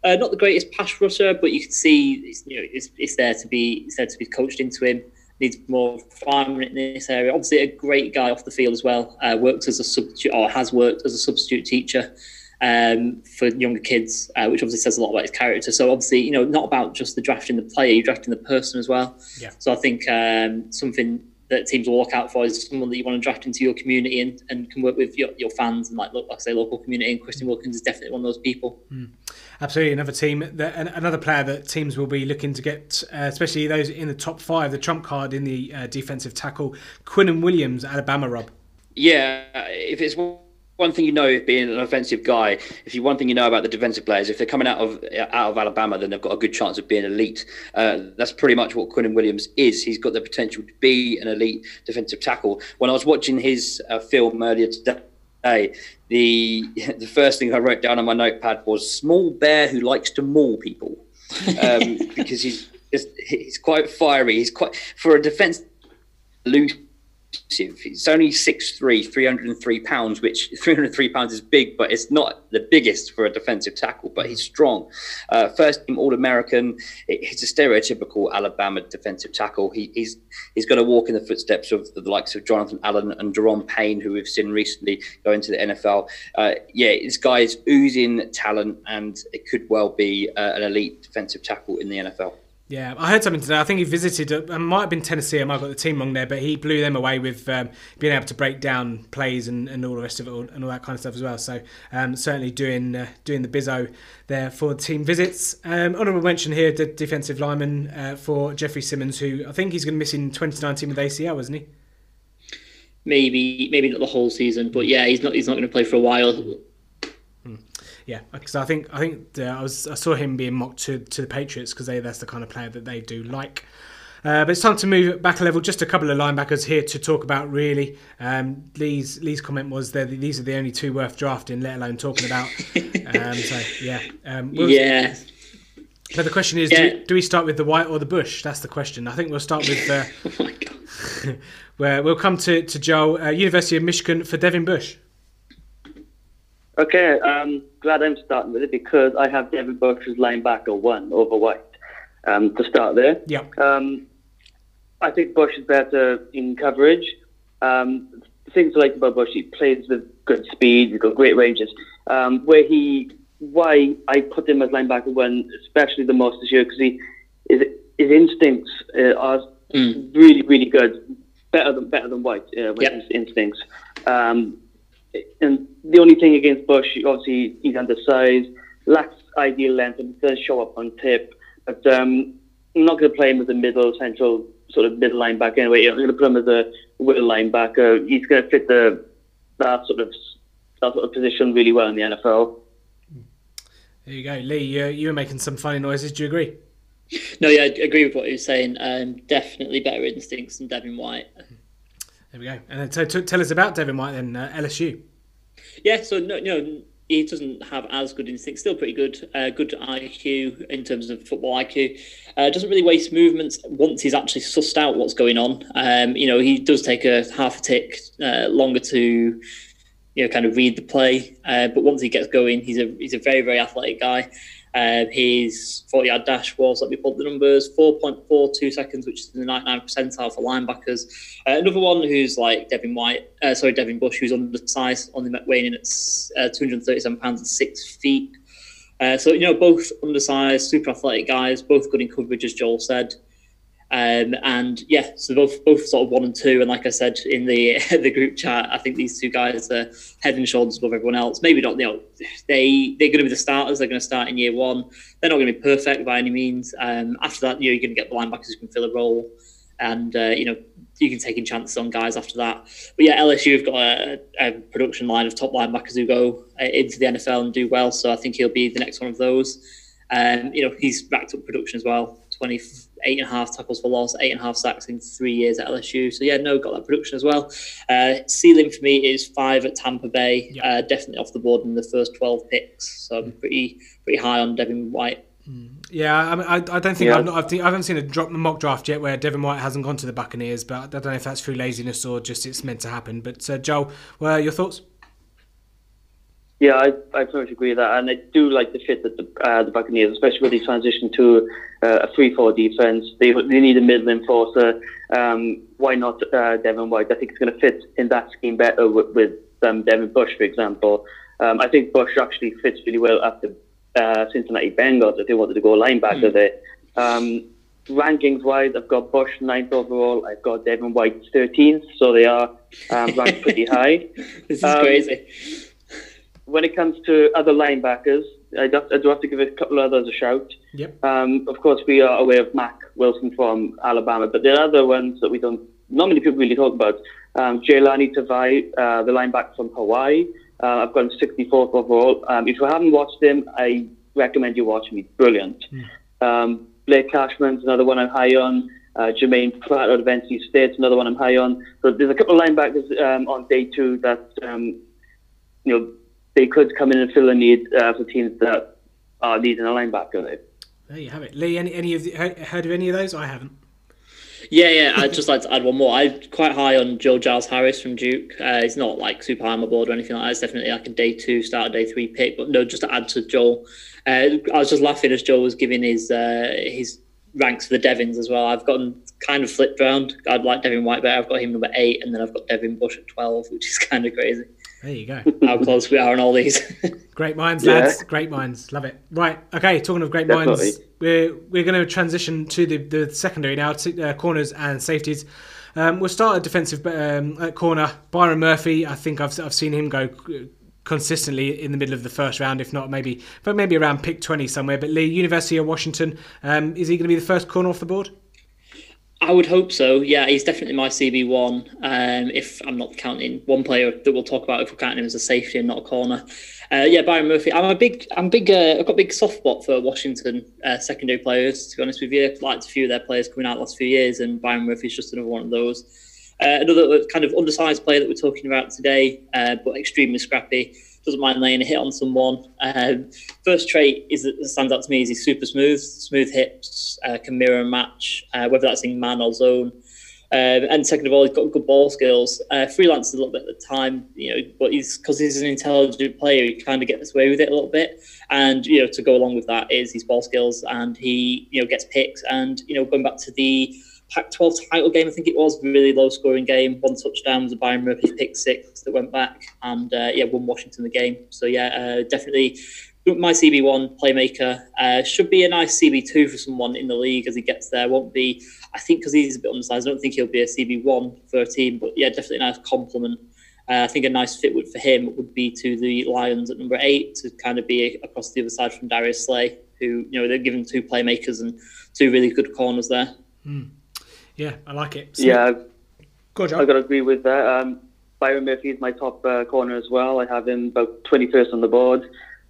Uh, not the greatest pass rusher, but you can see it's, you know it's, it's there to be it's there to be coached into him. Needs more refinement in this area. Obviously, a great guy off the field as well. Uh, works as a substitute or has worked as a substitute teacher um, for younger kids, uh, which obviously says a lot about his character. So obviously, you know, not about just the drafting the player, you're drafting the person as well.
Yeah.
So I think um, something that teams will look out for is someone that you want to draft into your community and, and can work with your, your fans and like look like I say local community. And Christian Wilkins is definitely one of those people.
Absolutely, another team that another player that teams will be looking to get, uh, especially those in the top five, the trump card in the uh, defensive tackle, Quinnen Williams, Alabama. Rob.
Yeah, if it's one thing you know, if being an offensive guy, if you one thing you know about the defensive players, if they're coming out of out of Alabama, then they've got a good chance of being elite. Uh, that's pretty much what Quinnen Williams is. He's got the potential to be an elite defensive tackle. When I was watching his uh, film earlier today, the the first thing I wrote down on my notepad was "small bear who likes to maul people," um, because he's just, he's quite fiery. He's quite for a defense It's only 6'3", 303 pounds, which 303 pounds is big, but it's not the biggest for a defensive tackle, but he's strong. Uh, first team All-American. He's a stereotypical Alabama defensive tackle. He, he's he's going to walk in the footsteps of the likes of Jonathan Allen and Da'Ron Payne, who we've seen recently go into the NFL. Uh, yeah, this guy is oozing talent, and it could well be uh, an elite defensive tackle in the NFL.
Yeah, I heard something today. I think he visited, uh, it might have been Tennessee, I might have got the team wrong there, but he blew them away with um, being able to break down plays and, and all the rest of it all, and all that kind of stuff as well. So um, certainly doing uh, doing the bizzo there for team visits. Um, honourable mention here, the defensive lineman uh, for Jeffrey Simmons, who I think he's going to miss in 2019 with ACL, isn't he?
Maybe maybe not the whole season, but yeah, he's not he's not going to play for a while.
Yeah, because I think I think uh, I was I saw him being mocked to, to the Patriots because they that's the kind of player that they do like. Uh, but it's time to move back a level. Just a couple of linebackers here to talk about. Really, um, Lee's Lee's comment was that these are the only two worth drafting, let alone talking about. um, so yeah, um, we'll-
yeah,
But the question is,
Yeah.
do, do we start with the white or the bush? That's the question. I think we'll start with uh,
oh my god.
where we'll come to to Joel, uh, University of Michigan for Devin Bush.
Okay, um, glad I'm starting with it because I have Devin Bush as linebacker one over White. Um, to start there,
Yeah,
um, I think Bush is better in coverage. Um, things I like about Bush, he plays with good speed, he's got great ranges. Um, where he, why I put him as linebacker one, especially the most this year, because he, his, his instincts uh, are really, really good, better than better than White uh, with
Yep.
his instincts. Um, and the only thing against Bush, obviously, he's undersized, lacks ideal length, and does show up on tip. But um, I'm not going to play him as a middle, central, sort of middle linebacker anyway. I'm going to put him as a will linebacker. He's going to fit the that sort of that sort of position really well in the NFL.
there you go, Lee. You, you were making some funny noises. Do you agree?
No, yeah, I agree with what he was saying. Um, definitely better instincts than Devin White.
There we go. And then so t- tell us about Devin White then, uh, LSU.
Yeah, so no, no, he doesn't have as good instincts. Still pretty good. Uh, good IQ in terms of football IQ. Uh, doesn't really waste movements once he's actually sussed out what's going on. Um, you know, he does take a half a tick uh, longer to, you know, kind of read the play. Uh, but once he gets going, he's a he's a very very athletic guy. Uh, his 40 yard dash was, let me pull the numbers, 4.42 seconds, which is in the 99 percentile for linebackers. Uh, another one who's like Devin White, uh, sorry, Devin Bush, who's undersized, only weighing in at uh, 237 pounds and six feet. Uh, so, you know, both undersized, super athletic guys, both good in coverage, as Joel said. Um, and yeah, so both both sort of one and two. And like I said in the the group chat, I think these two guys are head and shoulders above everyone else. Maybe not, you know, they they're going to be the starters. They're going to start in year one. They're not going to be perfect by any means. Um, after that, you know, you're going to get the linebackers who can fill a role, and uh, you know, you can take in chances on guys after that. But yeah, LSU have got a, a production line of top linebackers who go uh, into the NFL and do well. So I think he'll be the next one of those. Um, you know, he's racked up production as well 28 and a half tackles for loss, eight and a half sacks in three years at LSU. So yeah, no, got that production as well. Uh, ceiling for me is five at Tampa Bay.
Yeah.
Uh, definitely off the board in the first 12 picks. So I'm pretty pretty high on Devin White.
Yeah, I, mean, I, I don't think
Yeah.
I've not, I've, I haven't seen a drop mock draft yet where Devin White hasn't gone to the Buccaneers, but I don't know if that's through laziness or just it's meant to happen. But uh, Joel, well, your thoughts?
Yeah, I, I pretty much agree with that, and I do like the fit that the uh, the Buccaneers, especially with the transition to uh, a three-four defense. They they need a middle enforcer. Um, why not uh, Devin White? I think it's going to fit in that scheme better with, with um, Devin Bush, for example. Um, I think Bush actually fits really well at the uh, Cincinnati Bengals if they wanted to go linebacker there. Um, rankings wise, I've got Bush ninth overall. I've got Devin White 13th, so they are um, ranked pretty high
This is
Um,
crazy.
When it comes to other linebackers, I do, I do have to give a couple of others a shout.
Yep.
Um, of course, we are aware of Mack Wilson from Alabama, but there are other ones that we don't, not many people really talk about. Um, Jahlani Tavai, uh, the linebacker from Hawaii. Uh, I've got him 64th overall. Um, if you haven't watched him, I recommend you watch him. He's brilliant. Um, Blake Cashman's another one I'm high on. Uh, Jermaine Pratt out of NC State's another one I'm high on. So there's a couple of linebackers um, on day two that um, you know they could come in and fill a need uh, for teams that are needing a linebacker. There.
There you have it. Lee, any, any of the, heard, heard of any of those? I haven't.
Yeah, yeah. I'd just like to add one more. I'm quite high on Joe Giles Harris from Duke. Uh, he's not like super high on my board or anything like that. It's definitely like a day two, start a day three pick. But no, just to add to Joel, uh, I was just laughing as Joel was giving his uh, his ranks for the Devons as well. I've gotten kind of flipped around. I'd like Devin White better. I've got him number eight, and then I've got Devin Bush at twelve, which is kind of crazy
There you go.
how close we are on all these.
Great minds,
Yeah.
lads. Great minds. Love it. Right. Okay. Talking of great
Definitely.
minds, we're we're going to transition to the, the secondary now, to, uh, corners and safeties. Um, we'll start at defensive um, at corner. Byron Murphy. I think I've I've seen him go uh, consistently in the middle of the first round, if not maybe, but maybe around pick twenty somewhere. But Lee, University of Washington. Um, is he going to be the first corner off the board?
I would hope so. Yeah, he's definitely my CB one. Um, if I'm not counting one player that we'll talk about, if we're counting him as a safety and not a corner. Uh, yeah, Byron Murphy. I'm a big, I'm big. Uh, I've got a big soft spot for Washington uh, secondary players. To be honest with you, I've liked a few of their players coming out last few years, and Byron Murphy's just another one of those. Uh, another kind of undersized player that we're talking about today, uh, but extremely scrappy. Doesn't mind laying a hit on someone. Um, first trait is that stands out to me is he's super smooth, smooth hips, uh, can mirror and match, uh, whether that's in man or zone. Um, and second of all, he's got good ball skills. Uh, a little bit at the time, you know, but he's because he's an intelligent player, he kind of gets away with it a little bit. And you know, to go along with that is his ball skills, and he you know gets picks. And you know, going back to the Pac-12 title game, I think it was really low-scoring game. One touchdown was a Byron Murphy pick six that went back, and uh, yeah, won Washington the game. So yeah, uh, definitely my CB one playmaker uh, should be a nice CB two for someone in the league as he gets there. Won't be, I think, because he's a bit undersized. I don't think he'll be a CB one for a team, but yeah, definitely a nice compliment. Uh, I think a nice fit would for him would be to the Lions at number eight to kind of be across the other side from Darius Slay, who you know they're given two playmakers and two really good corners there.
Yeah, I like it.
Yeah,
good on,
I
Joel.
got to agree with that. Um, Byron Murphy is my top uh, corner as well. I have him about 21st on the board.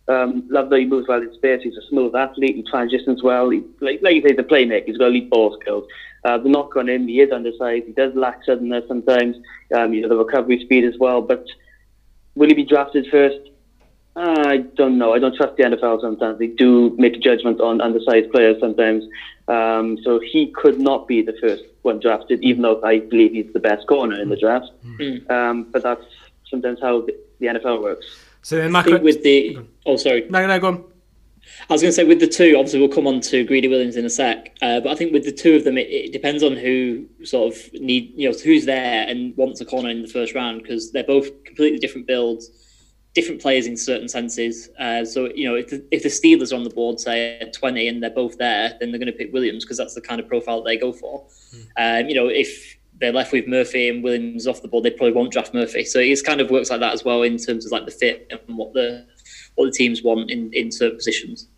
Um, love that he moves well in space. He's a smooth athlete. He transitions well. He, like, like you say, the playmaker. He's got elite ball skills. Uh, the knock on him, he is undersized. He does lack suddenness sometimes. Um, you know, the recovery speed as well. But will he be drafted first? I don't know. I don't trust the NFL sometimes. They do make a judgment on undersized players sometimes. Um, so he could not be the first one drafted, even though I believe he's the best corner in the draft. Um, but that's sometimes how the, the NFL works.
So then,
I
my
think
que-
with the oh sorry,
no, no, go on.
I was going to say with the two, obviously we'll come on to Greedy Williams in a sec, uh, but I think with the two of them, it, it depends on who sort of need, you know, who's there and wants a corner in the first round because they're both completely different builds, different players in certain senses. Uh, so you know, if the, if the Steelers are on the board, say at twenty, and they're both there, then they're going to pick Williams because that's the kind of profile they go for. Um, you know, if they're left with Murphy and Williams off the board, they probably won't draft Murphy. So it kind of works like that as well in terms of like the fit and what the what the teams want in, in certain positions.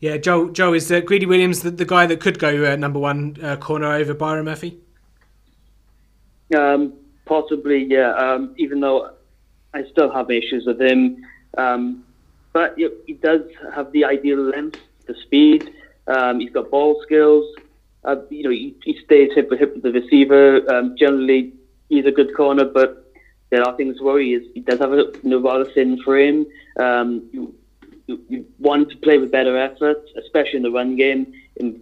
Yeah, Joe. Joe is uh, Greedy Williams the, the guy that could go uh, number one uh, corner over Byron Murphy.
Um, possibly, yeah. Um, even though I still have issues with him, um, but you know, he does have the ideal length, the speed. Um, he's got ball skills. Uh, you know, he, he stays hip for hip with the receiver. Um, generally, he's a good corner, but there are things to worry. Is he does have a you know, rather thin frame. Um, you, you, you want to play with better effort, especially in the run game. And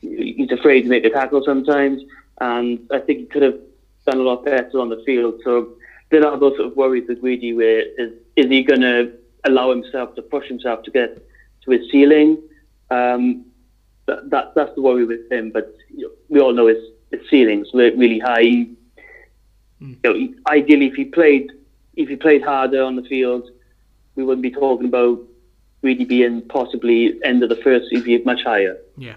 he's afraid to make a tackle sometimes, and I think he could have done a lot better on the field. So there are those sort of worries with Greedy. Where is is he going to allow himself to push himself to get to his ceiling? Um, that, that that's the worry with him. But you know, we all know his, his ceilings really high. You know, ideally, if he played if he played harder on the field, we wouldn't be talking about really being possibly end of the first. He'd be much higher.
Yeah.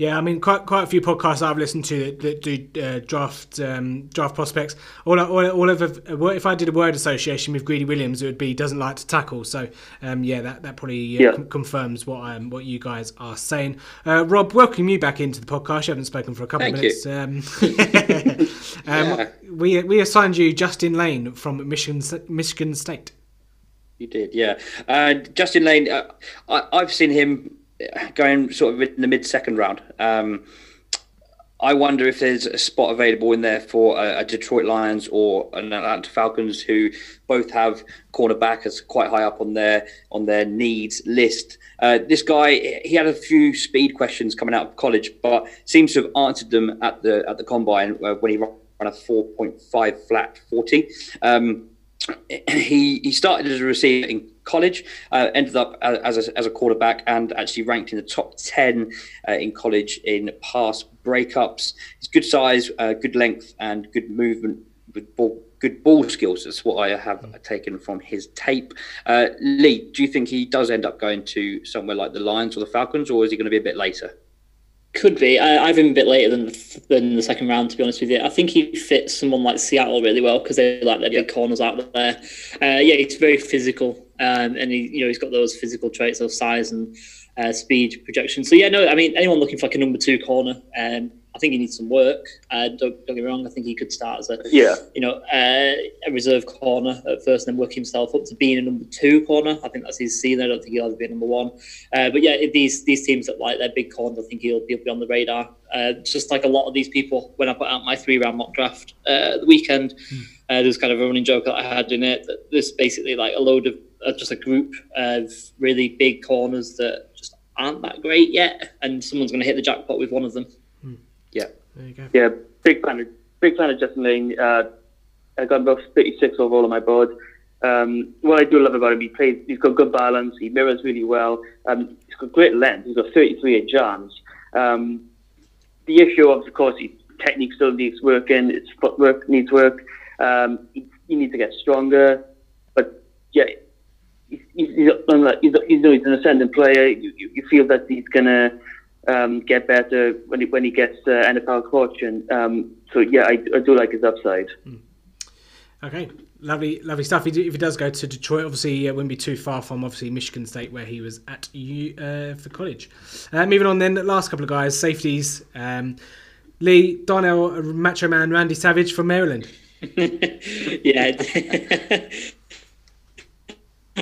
Yeah, I mean, quite quite a few podcasts I've listened to that, that do uh, draft um, draft prospects. All, all, all of a, if I did a word association with Greedy Williams, it would be doesn't like to tackle. So um, yeah, that that probably uh,
Yeah.
com- confirms what um, what you guys are saying. Uh, Rob, welcome you back into the podcast. You haven't spoken for a couple
Thank
of
you.
minutes. Um, um,
Yeah.
We we assigned you Justin Layne from Michigan Michigan State.
You did, yeah. Uh, Justin Layne, uh, I, I've seen him going sort of in the mid second round. Um, I wonder if there's a spot available in there for a, a Detroit Lions or an Atlanta Falcons who both have cornerback as quite high up on their on their needs list. Uh, this guy, he had a few speed questions coming out of college, but seems to have answered them at the at the combine uh, when he ran a 4.5 flat 40. Um, he he started as a receiver in college, uh, ended up as a, as a quarterback, and actually ranked in the top ten uh, in college in pass breakups. He's good size, uh, good length, and good movement with ball, good ball skills. That's what I have taken from his tape. Uh, Lee, do you think he does end up going to somewhere like the Lions or the Falcons, or is he going to be a bit later?
Could be. I, I've him a bit later than the, than the second round, to be honest with you. I think he fits someone like Seattle really well because they like their big corners out there. Uh, yeah, he's very physical, um, and he, you know, he's got those physical traits of size and uh, speed projection. So yeah, no, I mean, anyone looking for like a number two corner, um, I think he needs some work. Uh, don't, don't get me wrong. I think he could start as a
Yeah.
you know, uh, a reserve corner at first, and then work himself up to being a number two corner. I think that's his ceiling. I don't think he'll ever be a number one. Uh, but yeah, if these these teams that like their big corners, I think he'll, he'll be on the radar. Uh, just like a lot of these people, when I put out my three round mock draft uh, at the weekend, uh, there's kind of a running joke that I had in it that there's basically like a load of uh, just a group of really big corners that just aren't that great yet, and someone's going to hit the jackpot with one of them.
Yeah.
There you go.
Yeah, big fan of big fan of Justin Layne. Uh, I got about 36 overall on my board. Um, what I do love about him, he plays. He's got good balance. He mirrors really well. Um, he's got great length. He's got 33 inch arms. Um, the issue, of of course, his technique still needs working. His footwork needs work. Um, he, he needs to get stronger. But yeah, he's, he's, he's, he's, he's, he's an ascending player. You, you, you feel that he's gonna um, get better when he, when he gets uh, NFL coaching. Um, so yeah, I, I do like his upside.
Okay, lovely, lovely stuff. If he does go to Detroit, obviously it wouldn't be too far from obviously Michigan State where he was at U, uh, for college. Uh, moving on then, last couple of guys, safeties. Um, Lee Darnell, Macho Man, Randy Savage from Maryland.
yeah.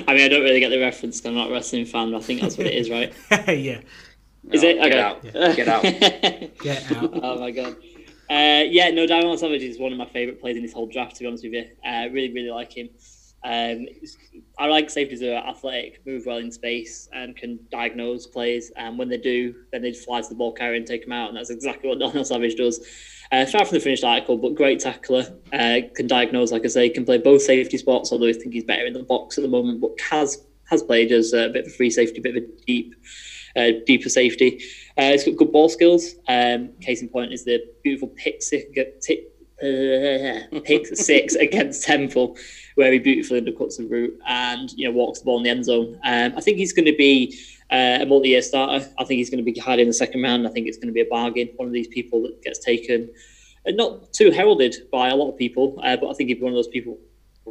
I mean, I don't really get the reference. 'cause I'm not a wrestling fan. But I think that's what it is, right?
yeah,
Is it?
Get out. Get out.
get out.
oh my god. Uh, yeah, no, Diamond Savage is one of my favourite players in this whole draft. To be honest with you, uh, really, really like him. Um, I like safeties who are athletic, move well in space, and can diagnose plays. And when they do, then they fly to the ball carrier and take them out. And that's exactly what Darnell Savage does. Uh, far from the finished article, but great tackler. Uh, can diagnose, like I say, can play both safety spots. Although I think he's better in the box at the moment, but has has played as a bit of a free safety, bit of a deep uh, deeper safety. Uh, he's got good ball skills. Um, case in point is the beautiful pick six, tick, uh, pick six against Temple, where he beautifully undercuts the route and you know walks the ball in the end zone. Um, I think he's going to be uh, a multi-year starter. I think he's going to be high in the second round. I think it's going to be a bargain. One of these people that gets taken, and not too heralded by a lot of people, uh, but I think he'd be one of those people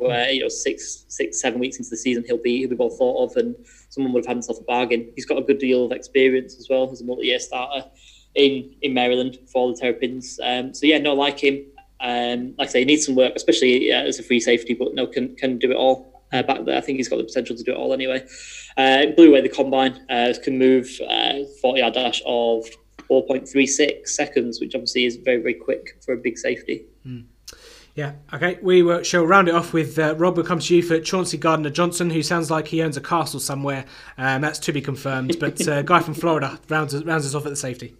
where you know six, six, seven weeks into the season he'll be he'll be well thought of, and someone would have had himself a bargain. He's got a good deal of experience as well as a multi-year starter in in Maryland for the Terrapins. Um, so yeah, no, like him. Um, like I say, he needs some work, especially uh, as a free safety, but no, can can do it all. uh, back there. I think he's got the potential to do it all anyway. Uh, blew away the combine. Uh, can move uh, 40 yard dash of 4.36 seconds, which obviously is very very quick for a big safety.
Yeah, okay. We will, shall round it off with uh, Rob. Will come to you for Chauncey Gardner Johnson, who sounds like he owns a castle somewhere. Um, that's to be confirmed. But uh, guy from Florida rounds us, rounds us off at the safety.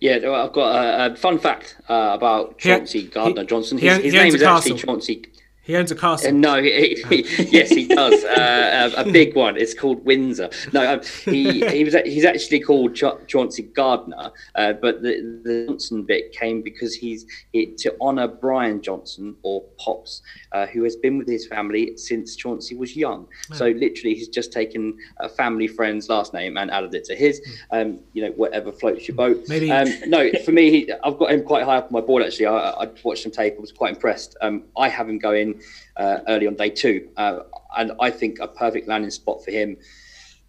Yeah, I've got a, a fun fact uh, about Chauncey Gardner Johnson. His, his
he owns
name is actually. Chauncey.
He owns a
Uh,
castle.
no, he, he, yes, he does. Uh, a, a big one. It's called Windsor. No, um, he he was he's actually called Cha- Chauncey Gardner, uh, but the, the Johnson bit came because he's it, to honour Brian Johnson or Pops, uh, who has been with his family since Chauncey was young. So literally, he's just taken a family friend's last name and added it to his. Um, you know, whatever floats your boat.
Maybe-
Um, no, for me, he, I've got him quite high up on my board. Actually, I, I watched some tape. I was quite impressed. Um, I have him going uh, early on day two, uh, and I think a perfect landing spot for him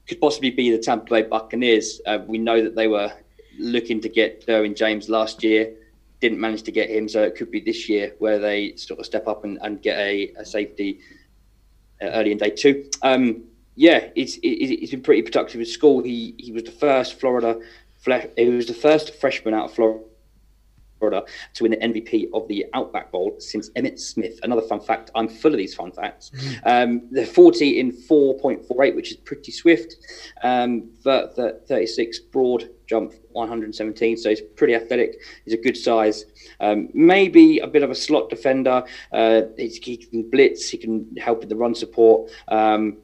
could possibly be the Tampa Bay Buccaneers. Uh, we know that they were looking to get Derwin James last year, didn't manage to get him, so it could be this year where they sort of step up and, and get a, a safety uh, early in day two. Um, yeah, it's it, it's been pretty productive at school. He he was the first Florida, he was the first freshman out of Florida. Florida to win the MVP of the Outback Bowl since Emmitt Smith. Another fun fact. I'm full of these fun facts. Um, they're 40 in 4.48, which is pretty swift. Um, but the 36 broad jump 117, so he's pretty athletic. He's a good size. Um, maybe a bit of a slot defender. Uh, he's, he can blitz. He can help with the run support. Um,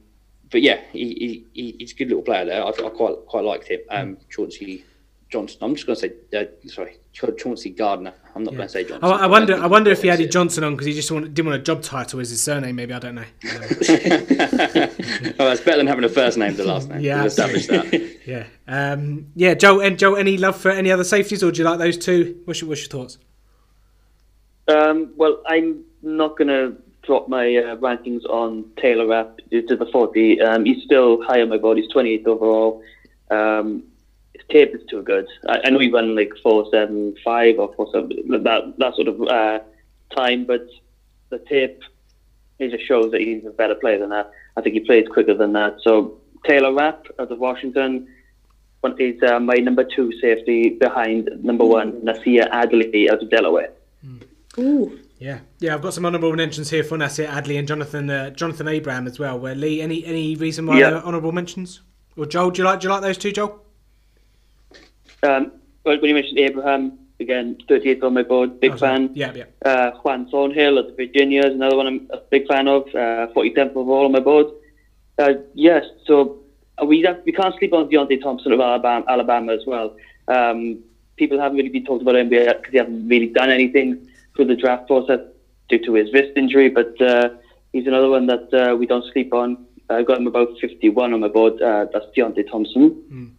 but yeah, he, he, he, he's a good little player there. I, I quite quite liked him. Um, Chauncey Johnson. I'm just going to say, uh, sorry, Chauncey Gardner. I'm not going to say Johnson.
I, I wonder. I wonder if he added Johnson on because he just want, didn't want a job title as his surname. Maybe I don't know.
Oh, that's better than having a first name to last name.
Yeah,
We've established that.
yeah, um, yeah. Joe and Joe, any love for any other safeties, or do you like those two? What's your, what's your thoughts?
Um, well, I'm not going to drop my uh, rankings on Taylor Rapp due to the 40. Um, he's still high on my board. He's 28th overall. Um, his tape is too good. I, I know he ran like 475 or 47, that, that sort of uh, time, but the tape it just shows that he's a better player than that. I think he plays quicker than that. So Taylor Rapp out of Washington one is uh, my number two safety behind number one Nasir Adderley out of Delaware.
Ooh, Yeah, yeah. I've got some honourable mentions here for Nasir Adderley and Jonathan uh, Jonathan Abram as well. Where Lee, any any reason why
Yeah.
they're honourable mentions? Or Joel, do you like do you like those two, Joel?
Um, well, when you mentioned Abram, again, 38th on my board, big
Oh,
fan.
Yeah, yeah.
Uh, Juan Thornhill of Virginia is another one I'm a big fan of, uh, 47th overall on my board. Uh, yes, so uh, we have, we can't sleep on Deionte Thompson of Alabama, Alabama as well. Um, people haven't really been talking about him because he hasn't really done anything through the draft process due to his wrist injury, but uh, he's another one that uh, we don't sleep on. I've got him about 51 on my board. Uh, that's Deionte Thompson.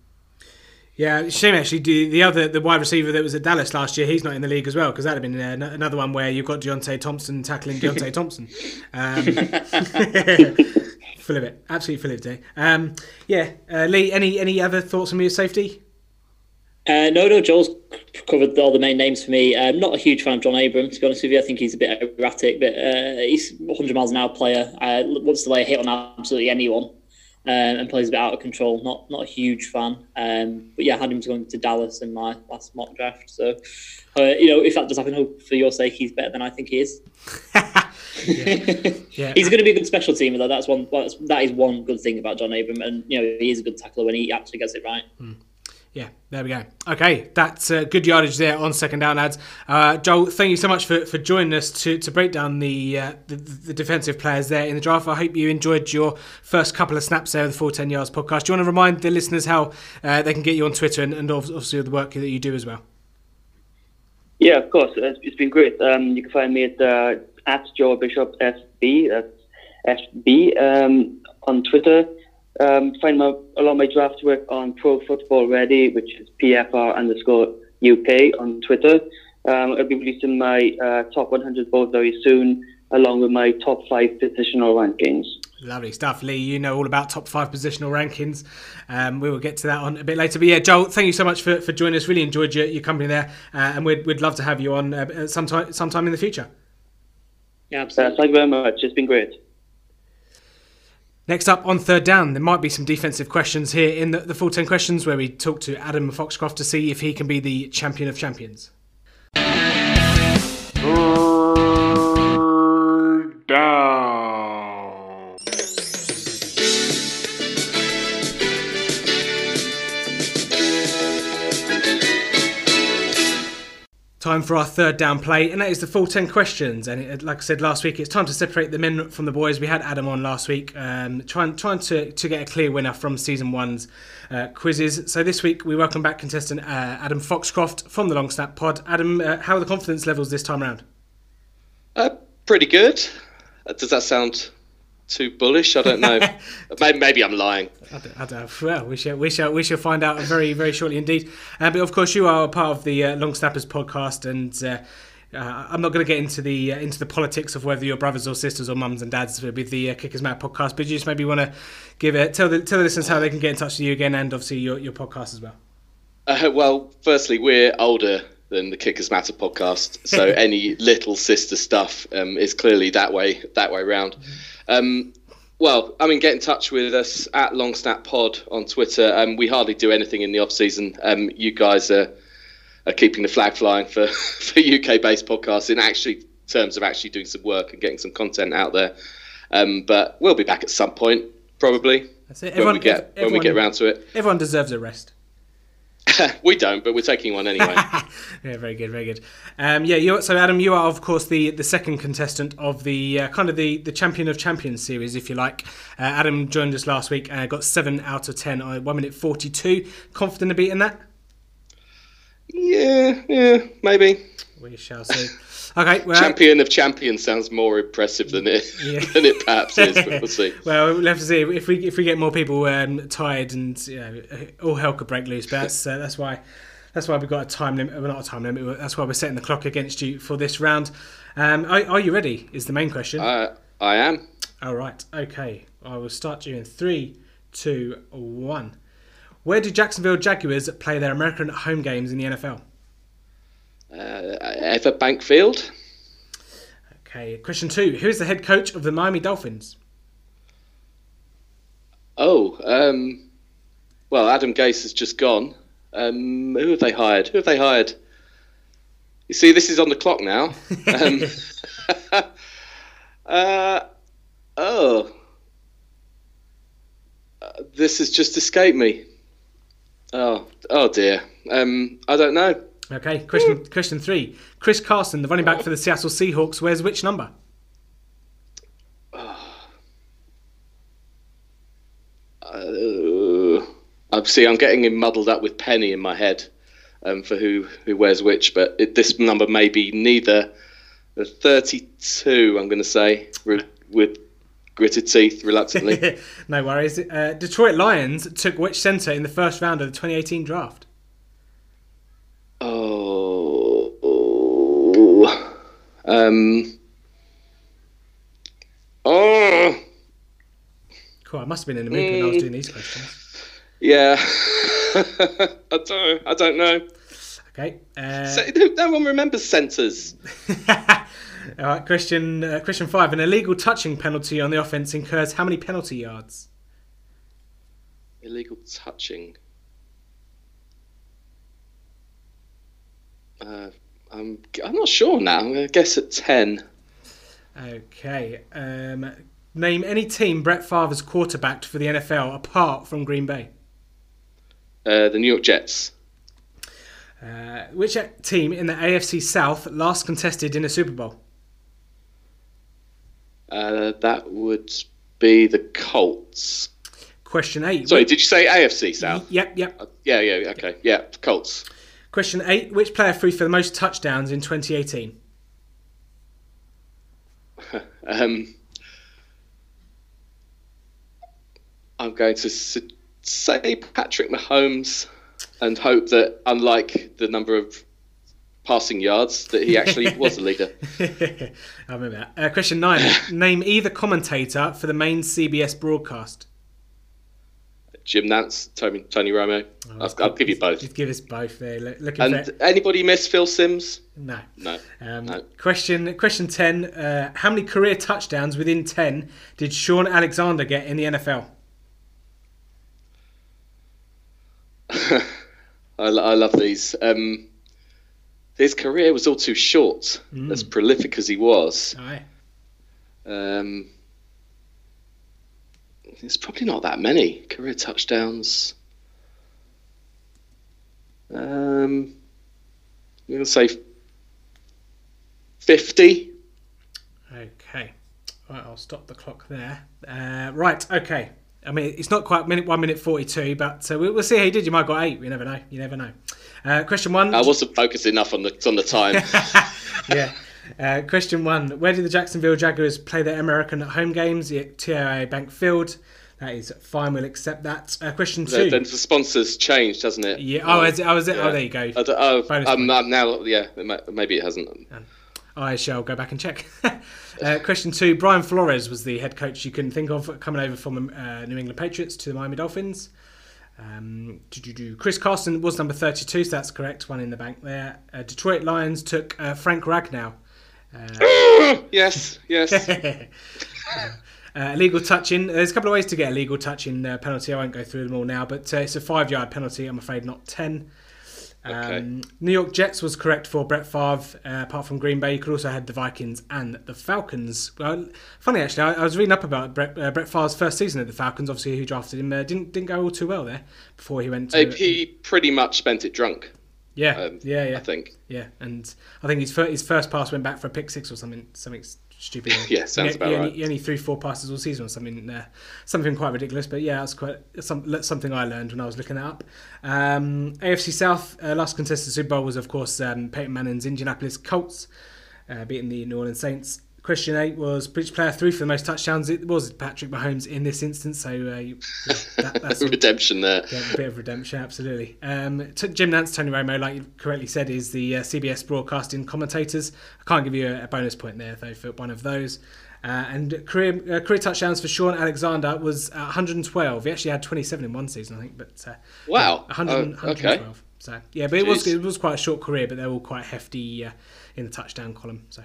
Yeah, shame actually. The, the other the wide receiver that was at Dallas last year, he's not in the league as well because that'd have been uh, another one where you've got Deontay Thompson tackling Deontay Thompson. Um, full of it, absolutely full of it. Um, yeah, uh, Lee. Any any other thoughts on me as safety?
Uh, no, no, Joel's covered all the main names for me. I'm not a huge fan of John Abram, to be honest with you. I think he's a bit erratic, but uh, he's 100 miles an hour player. Uh, wants to lay a hit on absolutely anyone um, and plays a bit out of control. Not not a huge fan. Um, but yeah, I had him going to Dallas in my last mock draft. So, uh, you know, if that does happen, hope for your sake, he's better than I think he is.
Yeah,
He's going to be a good special teamer, though. That's one. That's, that is one good thing about John Abram, and you know he is a good tackler when he actually gets it right.
Yeah, there we go. Okay, that's uh, good yardage there on second down, lads. Uh, Joel, thank you so much for, for joining us to, to break down the, uh, the the defensive players there in the draft. I hope you enjoyed your first couple of snaps there of the Full 10 Yards podcast. Do you want to remind the listeners how uh, they can get you on Twitter and, and obviously the work that you do as well?
Yeah, of course. It's, been great. Um, you can find me at uh, at Joe Bishop SB. That's SB um, on Twitter. Um, find my, a lot of my draft work on Pro Football Ready, which is PFR underscore UK on Twitter. Um, I'll be releasing my uh, top 100 vote very soon, along with my top five positional rankings.
Lovely stuff, Lee. You know all about top five positional rankings. Um, we will get to that on a bit later. But yeah, Joel, thank you so much for, for joining us. Really enjoyed your, your company there, uh, and we'd, we'd love to have you on uh, sometime sometime in the future.
Yeah,
Uh,
absolutely.
thank you very much. It's been great.
Next up on third down, there might be some defensive questions here in the, the full 10 questions where we talk to Adam Foxcroft to see if he can be the champion of champions.
Third down.
Time for our third down play, and that is the full 10 questions. And it, like I said last week, it's time to separate the men from the boys. We had Adam on last week, um, trying, trying to, to get a clear winner from season one's uh, quizzes. So this week, we welcome back contestant uh, Adam Foxcroft from the Long Snap Pod. Adam, uh, how are the confidence levels this time around?
Uh, pretty good. Uh, Does that sound too bullish? I don't know. maybe, maybe I'm lying.
I don't, I don't, well, we shall, we shall, we shall find out very, very shortly indeed. Uh, but of course, you are a part of the uh, Long Snappers podcast, and uh, uh, I'm not going to get into the uh, into the politics of whether you're brothers or sisters or mums and dads with the uh, Kickers Matter podcast. But you just maybe want to give it tell the tell the listeners how they can get in touch with you again, and obviously your, your podcast as well.
Uh, well, firstly, we're older than the Kickers Matter podcast, so any little sister stuff um, is clearly that way that way round. Um, well, I mean, get in touch with us at Long Snap Pod on Twitter. Um, we hardly do anything in the off season. Um, you guys are, are keeping the flag flying for, for UK based podcasts in actually terms of actually doing some work and getting some content out there. Um, but we'll be back at some point, probably
That's it.
when we get when we get around to it.
Everyone deserves a rest.
we don't, but we're taking one anyway.
Yeah, very good, very good. Um, yeah, so Adam, you are of course the, the second contestant of the uh, kind of the, the champion of champions series, if you like. Uh, Adam joined us last week and got seven out of ten on one minute forty two. Confident of beating that?
yeah, yeah, maybe.
We shall see. Okay, well,
Champion of champions sounds more impressive than it
Yeah.
than it perhaps is, but we'll see.
well, we'll have to see if we if we get more people um, tired and you know, all hell could break loose. But that's uh, that's why that's why we've got a time limit. Well, not a time limit. That's why we're setting the clock against you for this round. Um, are, are you ready? Is the main question.
Uh, I am.
All right. Okay. I will start you in three, two, one. Where do Jacksonville Jaguars play their American home games in the NFL?
Uh, Everbank Field.
Okay. Question two. Who is the head coach of the Miami Dolphins?
Oh, um, well, Adam Gase has just gone. Um, who have they hired? Who have they hired? You see, this is on the clock now. Um, uh, oh, Uh, this has just escaped me. Oh, oh dear. Um, I don't know.
Okay. Question question three. Chris Carson, the running back for the Seattle Seahawks, wears which number?
Uh, I see. I'm getting him muddled up with Penny in my head um, for who who wears which, but it, this number may be neither. The 32, I'm going to say, re- with gritted teeth, reluctantly.
no worries. Uh, Detroit Lions took which centre in the first round of the 2018 draft?
oh, oh, um, oh,
Cool. I must have been in the mood when I was doing these questions.
yeah. I don't. I don't know.
Okay. Uh,
So, no- no one remembers centres.
all right. Question uh, question five. An illegal touching penalty on the offense incurs how many penalty yards?
Illegal touching. Uh, I'm, I'm not sure now. I'm going to guess at 10.
Okay. Um, name any team Brett Favre's quarterbacked for the NFL apart from Green Bay.
Uh, the New York Jets.
Uh, which team in the AFC South last contested in a Super Bowl?
Uh, that would be the Colts.
Question eight.
Sorry, did you say AFC South?
Yep, yep.
Uh, yeah, yeah, okay. Yeah, Colts.
Question eight. Which player threw for the most touchdowns in 2018?
Um, I'm going to say Patrick Mahomes and hope that, unlike the number of passing yards, that he actually was a leader.
I remember that. Uh, question nine. Name either commentator for the main CBS broadcast.
Jim Nantz, Tony Tony Romo. I'll, I'll give you both.
Just give us both there. Look- Looking
And anybody miss Phil Simms?
no.
No.
Um,
No.
Question question ten: uh, How many career touchdowns within ten did Shaun Alexander get in the NFL?
I, I love these. Um, his career was all too short, as prolific as he was.
Aye.
Um, it's probably not that many career touchdowns. Um, I'm going to say 50.
Okay. Right, I'll stop the clock there. Uh, right. Okay. I mean, it's not quite minute one minute forty two, but uh, we'll, we'll see how you did. You might have got eight. You never know. You never know. Uh, question one.
I wasn't focused enough on the on the time.
yeah. Uh, question one: Where do the Jacksonville Jaguars play their American at home games? At TIAA Bank Field. That is fine. We'll accept that. Uh, question two.
then the sponsors changed, hasn't it?
yeah. Oh, is it, oh, is it? Oh, there you go.
I oh, um,
point.
um, now, yeah, maybe it hasn't.
I shall go back and check. uh, question two: Brian Flores was the head coach you couldn't think of coming over from uh, New England Patriots to the Miami Dolphins. Um. Chris Carson was number 32, so that's correct. One in the bank there. Uh, Detroit Lions took uh, Frank Ragnow.
Yes, yes.
Uh, illegal touching. There's a couple of ways to get a legal touching uh, penalty. I won't go through them all now, but uh, it's a five yard penalty. I'm afraid not 10. Um,
Okay.
New York Jets was correct for Brett Favre. Uh, apart from Green Bay, you could also have the Vikings and the Falcons. Well, funny actually, I, I was reading up about Brett, uh, Brett Favre's first season at the Falcons. Obviously, who drafted him uh, didn't didn't go all too well there before he went to.
Uh, he pretty much spent it drunk,
yeah,
um,
yeah, yeah,
I think.
yeah. And I think his first, his first pass went back for a pick six or something something stupid.
Yeah, sounds
he,
about
he only,
right.
he only threw four passes all season or something. Uh, something quite ridiculous. But yeah, that's quite some, something I learned when I was looking that up. Um, AFC South uh, last contested Super Bowl was of course um, Peyton Manning's Indianapolis Colts uh, beating the New Orleans Saints. Question eight was which player threw for the most touchdowns? It was Patrick Mahomes in this instance. So uh, you, that, that's
Redemption there.
yeah, a bit of redemption, absolutely. Um, t- Jim Nantz, Tony Romo, like you correctly said, is the uh, CBS broadcasting commentators. I can't give you a, a bonus point there though for one of those. Uh, and career uh, career touchdowns for Shaun Alexander was uh, 112. He actually had 27 in one season, I think. But uh,
Wow.
yeah, 100,
Oh,
112. So yeah, but it was it was quite a short career, but they're all quite hefty uh, in the touchdown column. So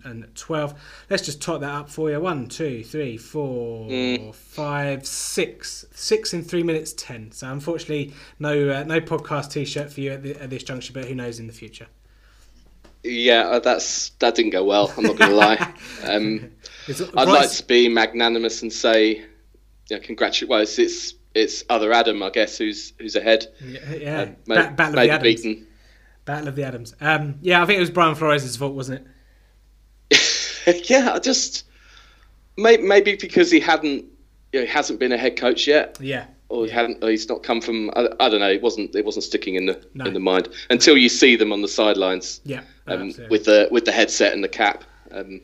112. Let's just tot that up for you. One, two, three, four,
Mm.
five, six. Six in three minutes ten. So unfortunately, no uh, no podcast T-shirt for you at, the, at this juncture. But who knows in the future?
Yeah, uh, that's that didn't go well. I'm not going to lie. Um, I'd like to be magnanimous and say, yeah, congratulate. Well, it's, it's it's other Adam, I guess, who's who's ahead.
Yeah, yeah.
Uh, may-
Ba- Battle of the Adams.
beaten.
Battle of the Adams. Um, yeah, I think it was Brian Flores' fault, wasn't it?
yeah, I just may, maybe because he hadn't, you know, he hasn't been a head coach yet,
Yeah.
Or he hadn't, or he's not come from. I, I don't know. It wasn't. It wasn't sticking in the
No.
in the mind until you see them on the sidelines
Yeah.
um, with the with the headset and the cap. Um,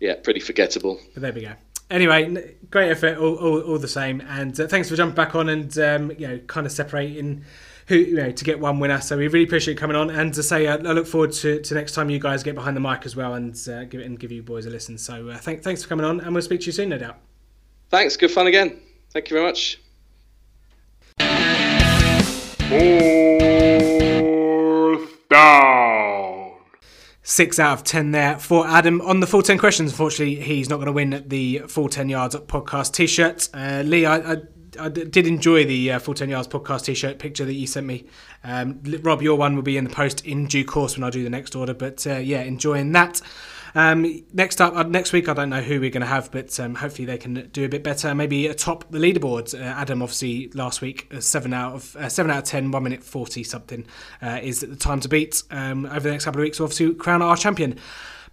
yeah, pretty forgettable.
But there we go. Anyway, great effort, all, all, all the same. And uh, thanks for jumping back on and um, you know kind of separating who you know to get one winner. So we really appreciate you coming on. And to say, uh, I look forward to, to next time you guys get behind the mic as well and uh, give it and give you boys a listen. So uh, thank, thanks for coming on, and we'll speak to you soon, no doubt.
Thanks. Good fun again. Thank you very much.
Fourth down.
Six out of ten there for Adam on the full ten questions. Unfortunately, he's not going to win the full ten yards podcast T-shirt. Uh, Lee, I did enjoy the uh, full ten yards podcast T-shirt picture that you sent me. Um, Rob, your one will be in the post in due course when I do the next order. But uh, yeah, enjoying that. Um, next up, uh, next week, I don't know who we're going to have, but um, hopefully they can do a bit better. Maybe atop the leaderboards. Uh, Adam, obviously, last week, uh, seven out of uh, seven out of ten, one minute forty something uh, is the time to beat. Um, over the next couple of weeks, obviously, crown our champion.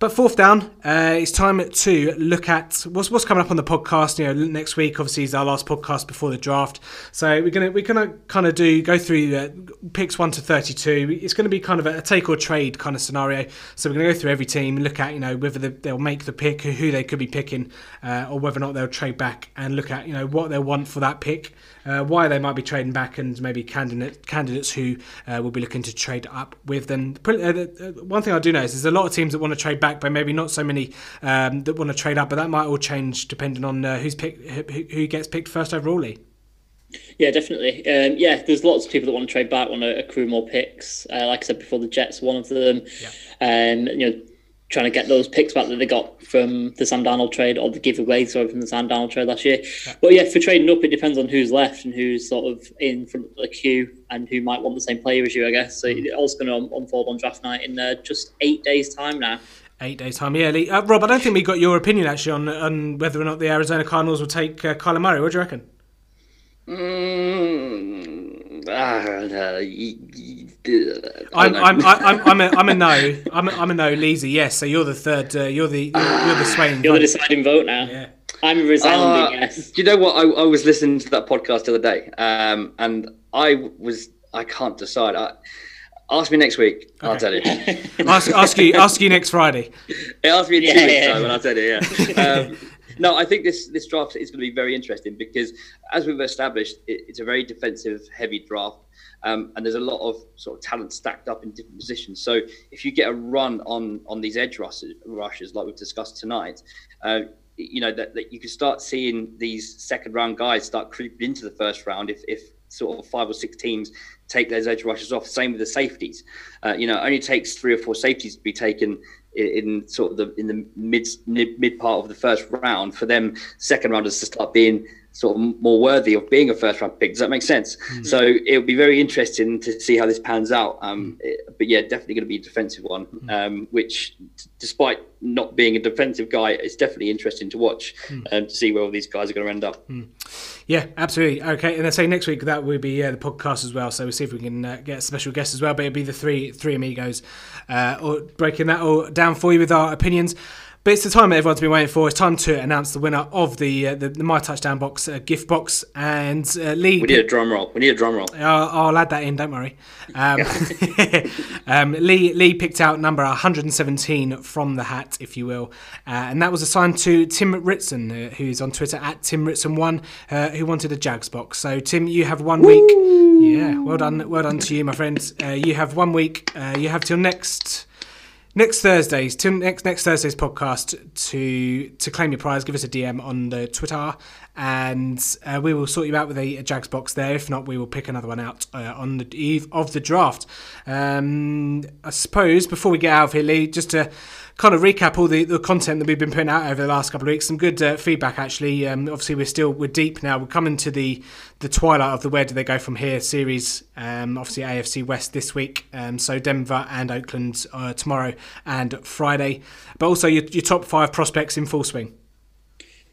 But fourth down, uh, it's time to look at what's what's coming up on the podcast. You know, next week obviously is our last podcast before the draft, so we're gonna we're gonna kind of do go through uh, picks one to thirty two. It's going to be kind of a take or trade kind of scenario. So we're to go through every team, look at you know whether the, they'll make the pick, who they could be picking, uh, or whether or not they'll trade back, and look at you know what they want for that pick, uh, why they might be trading back, and maybe candidate candidates who uh, will be looking to trade up with them. Uh, uh, One thing I do know is there's a lot of teams that want to trade back, but maybe not so many um, that want to trade up. But that might all change depending on uh, who's pick, who, who gets picked first overall. Lee.
Yeah, definitely. Um, yeah, there's lots of people that want to trade back, want to accrue more picks. Uh, like I said before, the Jets one of them. And you know, trying to get those picks back that they got from the Sam Darnold trade or the giveaway, sorry, from the Sam Darnold trade last year. But yeah, for trading up, it depends on who's left and who's sort of in front of the queue and who might want the same player as you, I guess. So it's all's going to unfold on draft night in uh, just eight days' time now.
Eight days time, yeah. Lee. Uh, Rob, I don't think we got your opinion actually on on whether or not the Arizona Cardinals will take uh, Kyler Murray. What do you reckon?
Mm, y-
I'm
I
I'm. I'm I'm a, I'm a no. I'm a, I'm a no. Leezy, yes. So you're the third. Uh, you're the you're, you're the swaying.
You're the deciding vote now.
Yeah.
I'm a resounding
Uh,
yes.
Do you know what? I, I was listening to that podcast the other day, um, and I was I can't decide. I, ask me next week. I'll tell you.
Ask ask you ask you next Friday.
It asked me in two
Yeah,
weeks'
yeah.
time, and I'll tell you. Yeah. Um, no, I think this this draft is going to be very interesting because, as we've established, it, it's a very defensive heavy draft, um, and there's a lot of sort of talent stacked up in different positions. So if you get a run on on these edge rushes, rushes like we've discussed tonight. Uh, you know that, that you can start seeing these second round guys start creeping into the first round if, if sort of five or six teams take those edge rushes off. Same with the safeties. Uh, you know, only takes three or four safeties to be taken in, in sort of the in the mid, mid mid part of the first round for them second rounders to start being sort of more worthy of being a first round pick. Does that make sense? So it'll be very interesting to see how this pans out. Um, it- but yeah, definitely going to be a defensive one, um, which d- despite not being a defensive guy, it's definitely interesting to watch and to see where all these guys are going to end up.
Yeah, absolutely. Okay, and I say next week that will be uh, the podcast as well. So we'll see if we can uh, get a special guest as well. But it'll be the three three amigos, uh, or breaking that all down for you with our opinions. But it's the time that everyone's been waiting for. It's time to announce the winner of the uh, the, the My Touchdown box uh, gift box. And uh, Lee,
We need a drum roll. We need a drum roll.
I'll, I'll add that in. Don't worry. Um, um, Lee Lee picked out number 117 from the hat, if you will, uh, and that was assigned to Tim Ritson, uh, who's on Twitter at Tim Ritson One, uh, who wanted a Jags box. So Tim, you have one week. Yeah, well done, well done to you, my friend. Uh, you have one week. Uh, you have till next. Next Thursday's next next Thursday's podcast to to claim your prize. Give us a DM on the Twitter, and uh, we will sort you out with a, a Jags box there. If not, we will pick another one out uh, on the eve of the draft. Um, I suppose before we get out of here, Lee, just to kind of recap all the, the content that we've been putting out over the last couple of weeks. Some good uh, feedback actually. Um, obviously, we're still we're deep now. We're coming to the the twilight of the where do they go from here series. Um, obviously, AFC West this week. Um, so Denver and Oakland uh, tomorrow and Friday. But also your, your top five prospects in full swing.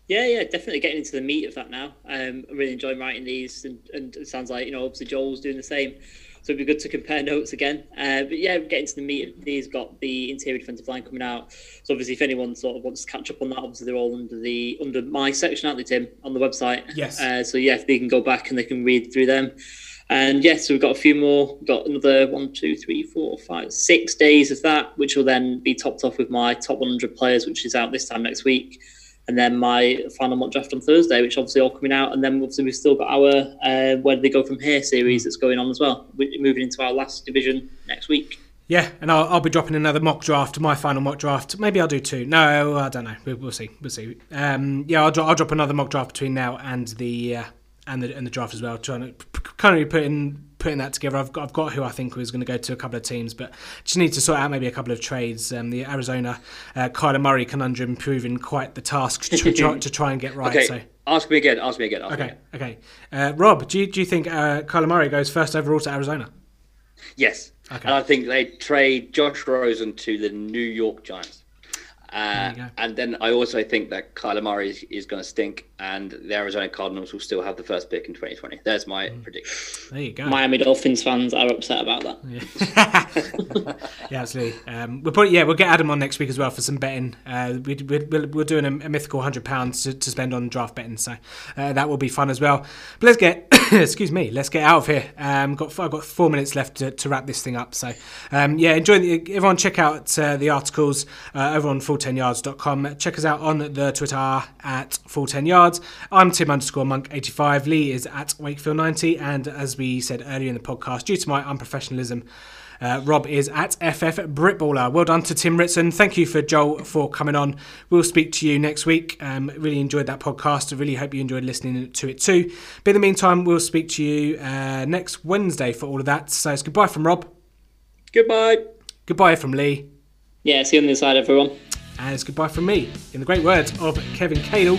Yeah, yeah, definitely getting into the meat of that now. Um, I'm really enjoying writing these, and, and it sounds like you know obviously Joel's doing the same. So it'd be good to compare notes again. Uh, but yeah, getting to the meat of these, got the interior defensive line coming out. So obviously, if anyone sort of wants to catch up on that, obviously they're all under the under my section, aren't they, Tim, on the website?
Yes.
Uh, so yeah, if they can go back and they can read through them. And yes, so we've got a few more. We've got another one, two, three, four, five, six days of that, which will then be topped off with my top 100 players, which is out this time next week and then my final mock draft on Thursday, which obviously all coming out, and then obviously we've still got our uh, where do they go from here series that's going on as well. We're moving into our last division next week.
Yeah, and I'll, I'll be dropping another mock draft, my final mock draft. Maybe I'll do two. No, I don't know. We'll, we'll see. We'll see. Um, yeah, I'll, dro- I'll drop another mock draft between now and the uh, and the and the draft as well. Trying to kind of putting putting that together. I've got I've got who I think was going to go to a couple of teams, but just need to sort out maybe a couple of trades. Um, the Arizona uh, Kyler Murray conundrum proving quite the task to try, to try and get right.
Okay,
So.
ask me again. Ask me again. Ask me
Okay,
again.
okay. Uh, Rob, do you, do you think uh, Kyler Murray goes first overall to Arizona?
Yes.
Okay.
And I think they trade Josh Rosen to the New York Giants. Uh, and then I also think that Kyler Murray is, is going to stink, and the Arizona Cardinals will still have the first pick in 2020. There's my
Mm.
prediction.
There you go.
Miami Dolphins fans are upset about that.
yeah, absolutely. Um, we'll put yeah, we'll get Adam on next week as well for some betting. Uh, we, we, we're, we're doing a, a mythical hundred pounds to, to spend on draft betting, so uh, that will be fun as well. But let's get excuse me, let's get out of here. Um, got I've got four minutes left to, to wrap this thing up. So um, yeah, enjoy the, everyone. Check out uh, the articles uh, over on full10yards.com. Check us out on the Twitter at full10yards. I'm Tim underscore monk 85. Lee is at Wakefield 90, and as we said earlier in the podcast, due to my unprofessionalism. Uh, Rob is at FF Britballer. Well done to Tim Ritson. Thank you for Joel for coming on. We'll speak to you next week. Um, really enjoyed that podcast. I really hope you enjoyed listening to it too. But in the meantime, we'll speak to you uh, next Wednesday for all of that. So it's goodbye from Rob.
Goodbye.
Goodbye from Lee.
Yeah, see you on the other side, everyone.
And it's goodbye from me. In the great words of Kevin Cadle,